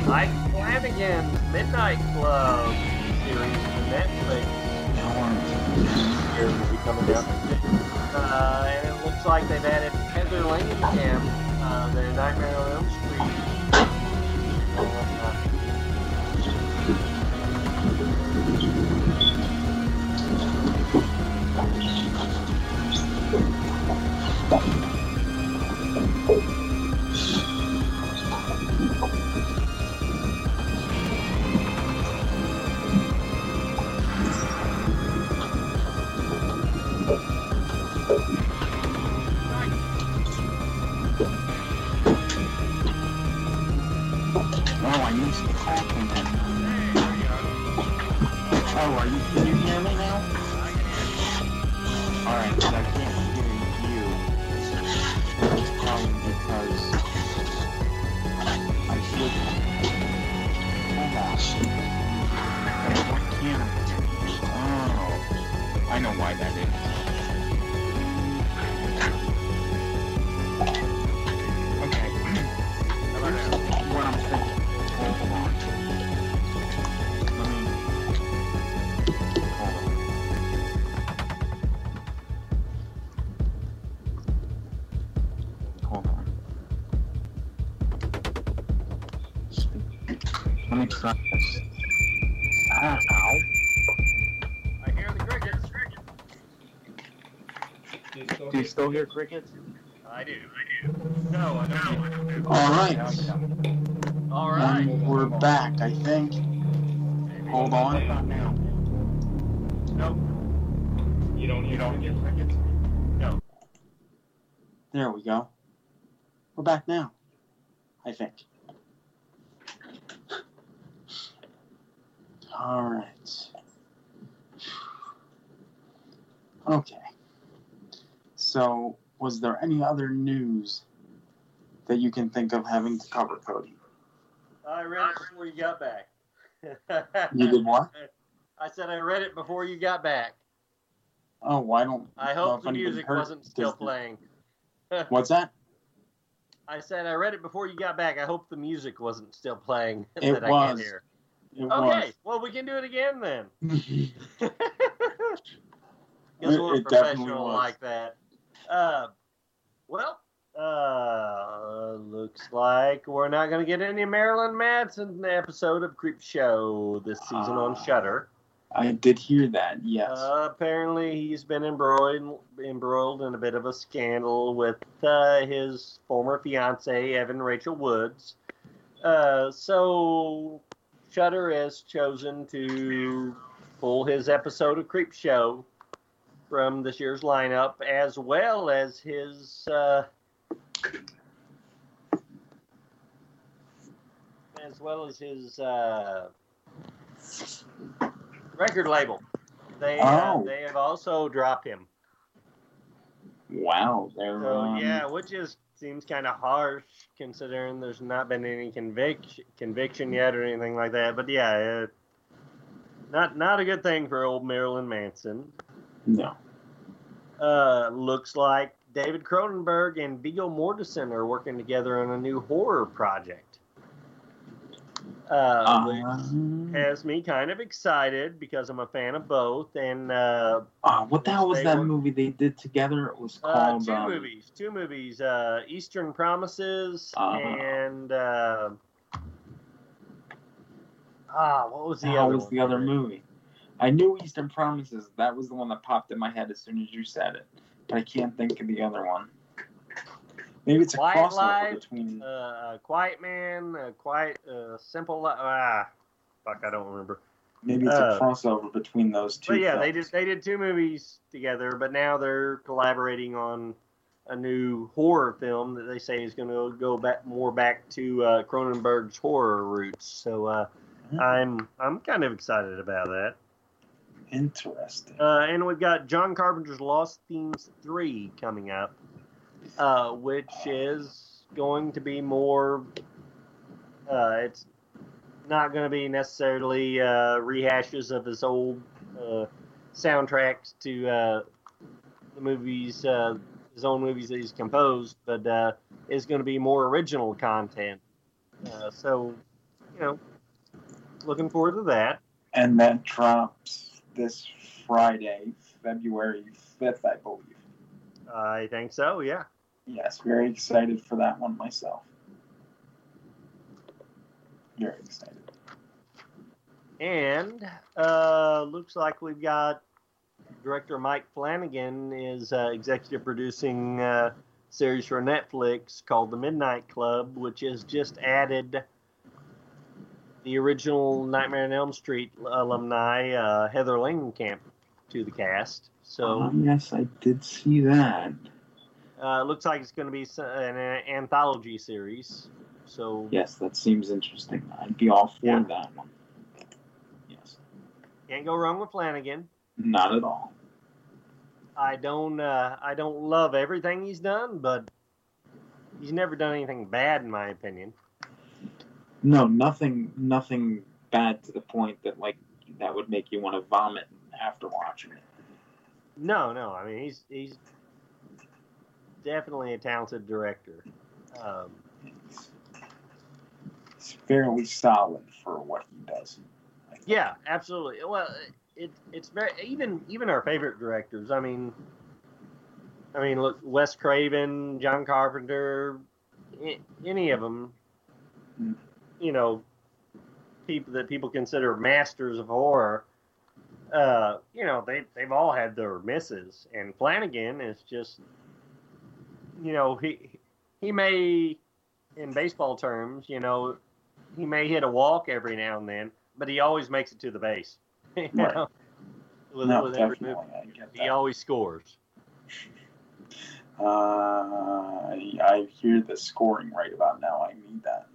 Mike Flanagan's Midnight Club series for Netflix here will be coming out. Uh, and it looks like they've added Heather Langenkamp, uh, the Nightmare on Elm Street. Still hear crickets? I do. I do. No, I don't. All right. All right. And we're back, I think. Hold on. Nope. You don't. You don't get crickets. No. There we go. We're back now. I think. All right. [sighs] Okay. So, was there any other news that you can think of having to cover, Cody? I read it before you got back. You did what? [laughs] I said I read it before you got back. Oh, why don't. I hope the music wasn't still this. playing. [laughs] What's that? I said I read it before you got back. I hope the music wasn't still playing [laughs] It that I was. can't hear. It Okay, was. well we can do it again then. It- it definitely professional was. like that. Uh, well, uh, looks like we're not going to get any Marilyn Manson episode of Creepshow this season on Ah. Shudder. I did hear that. Yes. Uh, apparently, he's been embroiled embroiled in a bit of a scandal with uh, his former fiance Evan Rachel Woods. Uh, so, Shudder has chosen to pull his episode of Creepshow from this year's lineup, as well as his uh, as well as his uh, record label. They uh, Oh. they have also dropped him. wow. So um, yeah, which is seems kind of harsh considering there's not been any conviction conviction yet or anything like that. But yeah, uh, not not a good thing for old Marilyn Manson. No. Uh, looks like David Cronenberg and Viggo Mortensen are working together on a new horror project. Uh, Um, has me kind of excited because I'm a fan of both. And uh, uh, what the hell was that were- movie they did together? It was uh, called. two um, movies, two movies, uh, Eastern Promises Uh-huh. and uh, ah, what was the other was the other movie? I knew Eastern Promises. That was the one that popped in my head as soon as you said it, but I can't think of the other one. Maybe it's a Quiet crossover Life, between. uh, uh, Quiet Man, uh, Quiet, uh, Simple Li- Ah, fuck, I don't remember. Maybe it's uh, a crossover between those two. But yeah, they just they did two movies together, but now they're collaborating on a new horror film that they say is going to go back more back to uh, Cronenberg's horror roots. So uh, Hmm. I'm I'm kind of excited about that. Interesting. Uh, and we've got John Carpenter's Lost Themes three coming up, uh, which is going to be more. Uh, it's not going to be necessarily uh, rehashes of his old uh, soundtracks to uh, the movies, uh, his own movies that he's composed, but uh, is going to be more original content. Uh, so, you know, looking forward to that. And that drops this Friday, February 5th, I believe. I think so. Yeah. Yes, very excited for that one myself. Very excited. And uh, looks like we've got director Mike Flanagan is uh, executive producing a series for Netflix called The Midnight Club, which has just added the original Nightmare on Elm Street alumni uh, Heather Langenkamp to the cast. So Um, yes, I did see that. uh, looks like it's going to be an uh, anthology series. So Yes, that seems interesting. I'd be all for Yeah. that one. Yes. can't go wrong with Flanagan. Not at all. I don't uh, I don't love everything he's done, but he's never done anything bad in my opinion. No, nothing nothing bad to the point that like that would make you want to vomit after watching it. No, no, I mean he's he's definitely a talented director. Um, It's fairly solid for what he does. yeah, absolutely. Well, it it's very even even our favorite directors. I mean, I mean, look, Wes Craven, John Carpenter, any of them. You know, people that people consider masters of horror, uh, you know, they they've all had their misses, and Flanagan is just, you know, he he may, in baseball terms, you know, he may hit a walk every now and then, but he always makes it to the base. [laughs] you Right. know? With, No, with every definitely, movie. I get He always scores. Uh, I, I hear the scoring right about now. I need that.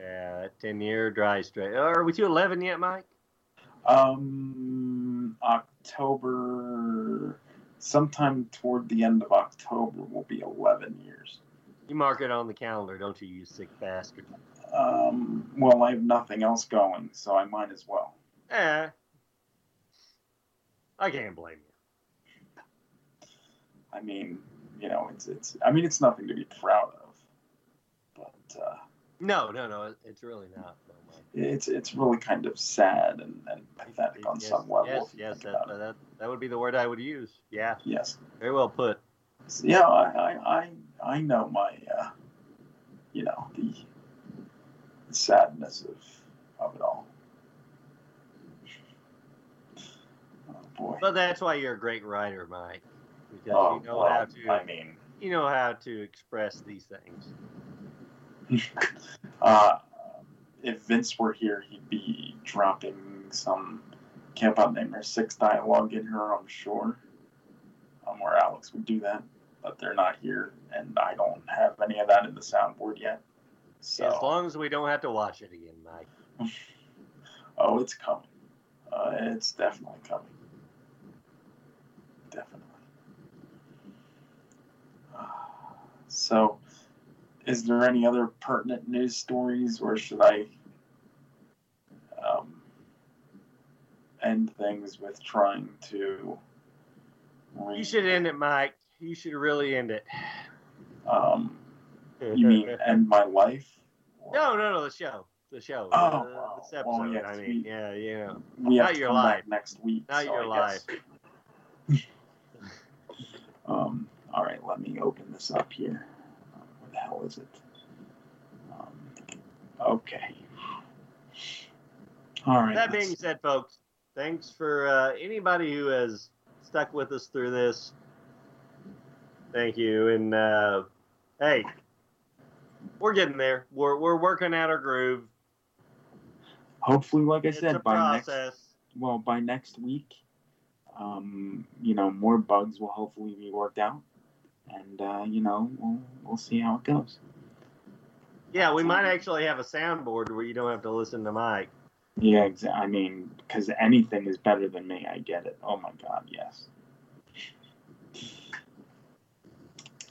Yeah, ten year dry straight. Are we to eleven yet, Mike? Um, October, sometime toward the end of October will be 11 years. You mark it on the calendar, don't you, you sick bastard? Um, well, I have nothing else going, so I might as well. Eh. I can't blame you. I mean, you know, it's it's. I mean, it's nothing to be proud of, but uh, No, no, no. It's really not. no, it's it's really kind of sad and, and pathetic on Yes, some level. yes, yes. That, that, that would be the word I would use. Yeah. Yes. Very well put. So, yeah, I, I, I, I know my, uh, you know, the, the sadness of, of it all. Oh boy. But that's why you're a great writer, Mike. Because Oh, you know well, how to. I mean, you know how to express these things. [laughs] uh, if Vince were here, he'd be dropping some Camp Out Nightmare 6 dialogue in here, I'm sure. Um, or Alex would do that, but they're not here, and I don't have any of that in the soundboard yet. So, As long as we don't have to watch it again, Mike. [laughs] oh, it's coming. Uh, it's definitely coming. Definitely. [sighs] So, is there any other pertinent news stories, or should I um, end things with trying to You should end it, Mike. You should really end it. Um, [laughs] you mean end my life? No, no, no. The show. The show. Oh, uh, wow. this episode. Well, yeah, I we- mean, yeah, yeah. We Not your life. next week. Not so your I guess- life. [laughs] Um, all right, let me open this up here. Hell is it? Um, okay. All right. that being said, folks, thanks for uh, anybody who has stuck with us through this. Thank you, and uh, hey, we're getting there. We're we're working out our groove. hopefully, like I It's said, by next well by next week, um, you know, more bugs will hopefully be worked out, and uh, you know, we'll we'll see how it goes. Yeah, we might actually have a soundboard where you don't have to listen to Mike. Yeah, exa- I mean, because anything is better than me. I get it. Oh my God, yes.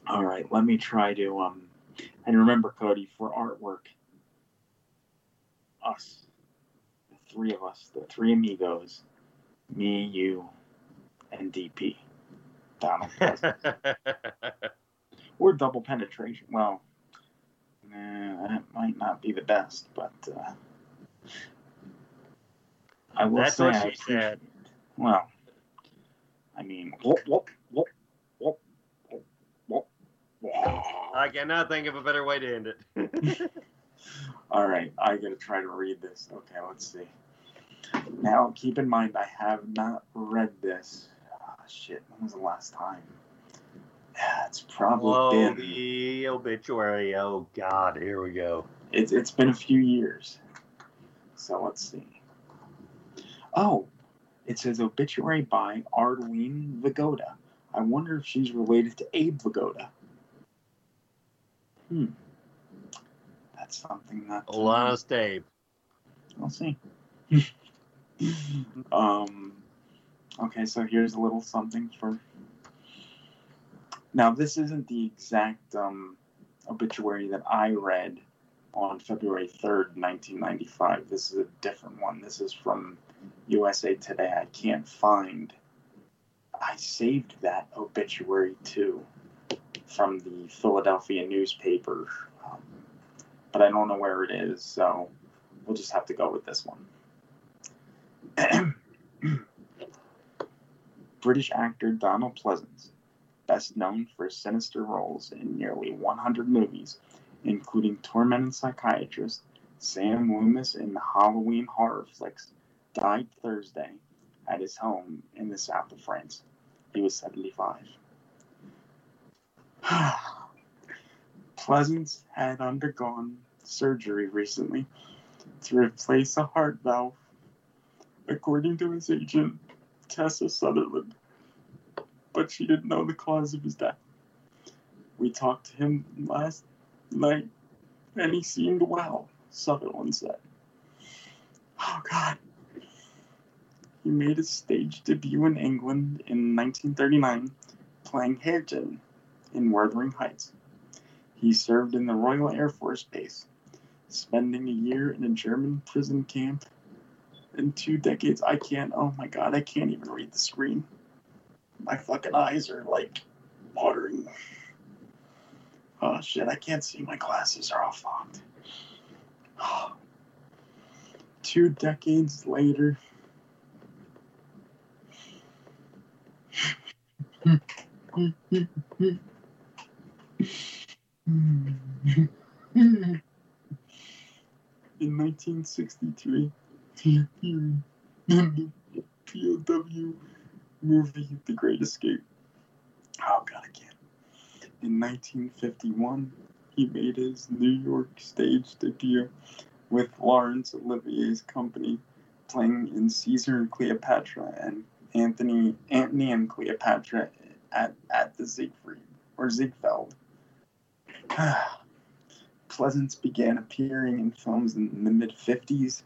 All right, let me try to um, and remember, Cody, for artwork, us, the three of us, the three amigos, me, you, and DP, Or [laughs] [laughs] double penetration. Well, nah, that might not be the best, but uh, I will That's say what she said. Well, I mean, whoop, whoop, whoop, whoop, whoop, whoop, whoop. I cannot think of a better way to end it. [laughs] All right, I gotta try to read this. Okay, let's see. Now, keep in mind, I have not read this. Shit, when was the last time? Yeah, it's probably oh, been. the obituary. Oh God, here we go. It's it's been a few years. So let's see. Oh, it says obituary by Arlene Vigoda. I wonder if she's related to Abe Vigoda. Hmm. That's something that. uh, Alana Stabe. We'll see. [laughs] um. Okay, so here's a little something for. Now, this isn't the exact um, obituary that I read on February 3rd, 1995. This is a different one. This is from USA Today. I can't find. I saved that obituary too from the Philadelphia newspaper, um, but I don't know where it is, so we'll just have to go with this one. [clears throat] British actor Donald Pleasence, best known for sinister roles in nearly 100 movies, including Tormented Psychiatrist, Sam Loomis in the Halloween horror flicks died Thursday at his home in the south of France. He was 75. [sighs] Pleasence had undergone surgery recently to replace a heart valve, according to his agent, Tessa Sutherland, but she didn't know the cause of his death. We talked to him last night, and he seemed well, Sutherland said. Oh, God. He made his stage debut in England in 1939, playing Hareton in Wuthering Heights. He served in the Royal Air Force Base, spending a year in a German prison camp and two decades. I can't, oh my god, I can't even read the screen. My fucking eyes are like watering. Oh shit, I can't see. My glasses are all fogged. [sighs] Two decades later. [laughs] In 1963, in the POW movie The Great Escape. Oh god, I can't. In 1951, he made his New York stage debut with Laurence Olivier's company, playing in Caesar and Cleopatra and Anthony Antony and Cleopatra at, at the Siegfried or Ziegfeld. [sighs] Pleasence began appearing in films in the mid 50s,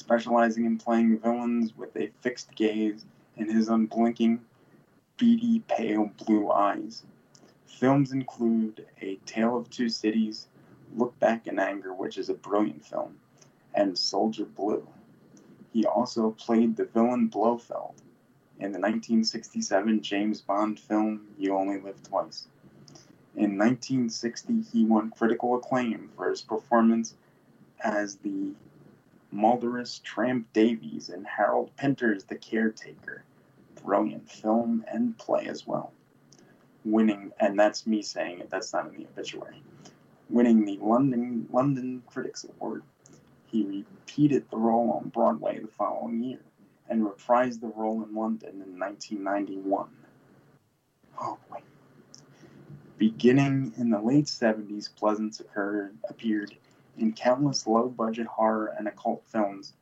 specializing in playing villains with a fixed gaze and his unblinking, beady, pale blue eyes. Films include A Tale of Two Cities, Look Back in Anger, which is a brilliant film, and Soldier Blue. He also played the villain Blofeld in the 1967 James Bond film You Only Live Twice. In 1960, he won critical acclaim for his performance as the Mulderous Tramp Davies and Harold Pinter's The Caretaker. Brilliant film and play as well. Winning, and that's me saying it, that's not in the obituary. Winning the London, London Critics Award. He repeated the role on Broadway the following year and reprised the role in London in 1991. Oh boy. Beginning in the late 70s, Pleasence occurred, appeared in countless low budget horror and occult films,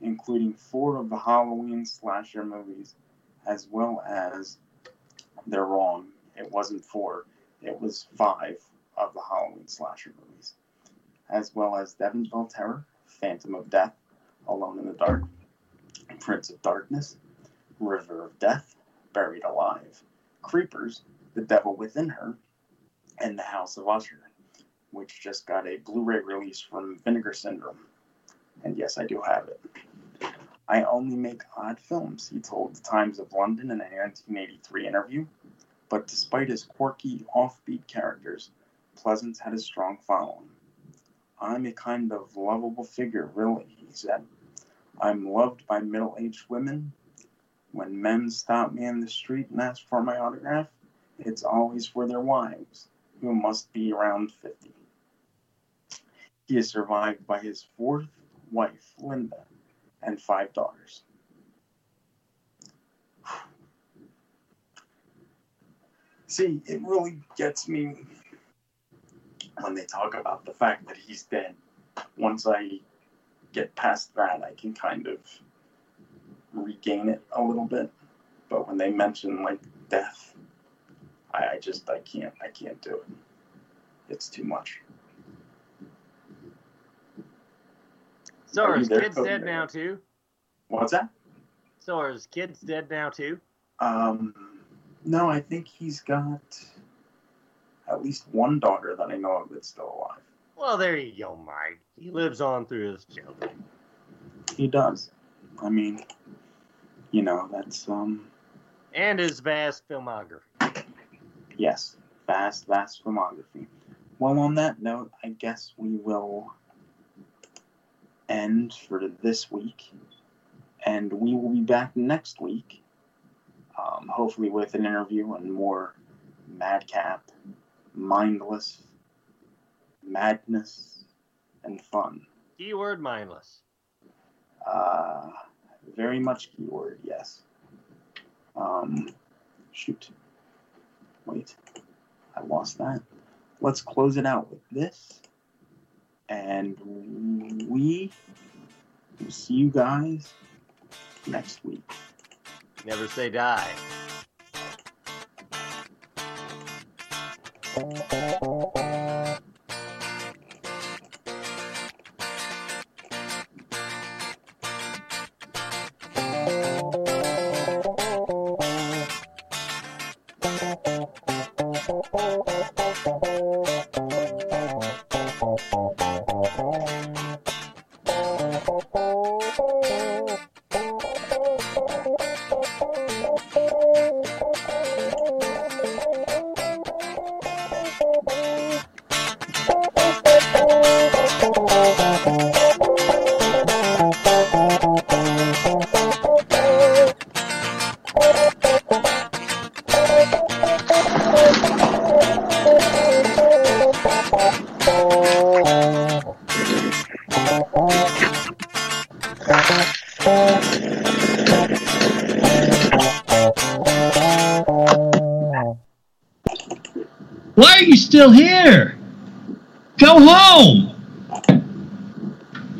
including four of the Halloween slasher movies, as well as They're Wrong. It wasn't four, it was five of the Halloween slasher movies, as well as Devonsville Terror, Phantom of Death, Alone in the Dark, Prince of Darkness, River of Death, Buried Alive, Creepers, The Devil Within Her, and The House of Usher, which just got a Blu ray release from Vinegar Syndrome. And yes, I do have it. I only make odd films, he told the Times of London in a 1983 interview. But despite his quirky, offbeat characters, Pleasence had a strong following. I'm a kind of lovable figure, really, he said. I'm loved by middle aged women. When men stop me in the street and ask for my autograph, it's always for their wives, who must be around 50. He is survived by his fourth wife, Linda, and five daughters. See, it really gets me when they talk about the fact that he's dead. Once I get past that, I can kind of regain it a little bit. But when they mention like death, I, I just I can't I can't do it. It's too much. So Are are his kids dead now too? What's that? So are his kids dead now too? Um, no, I think he's got at least one daughter that I know of that's still alive. Well, there you go, Mike. He lives on through his children. He does. I mean, you know, that's um, And his vast filmography. yes, vast, vast filmography. Well, on that note, I guess we will end for this week, and we will be back next week, um, hopefully with an interview and more madcap, mindless madness and fun. Keyword mindless. Uh, very much keyword, yes. Um, shoot. Wait, I lost that. Let's close it out with this. And we will see you guys next week. Never say die.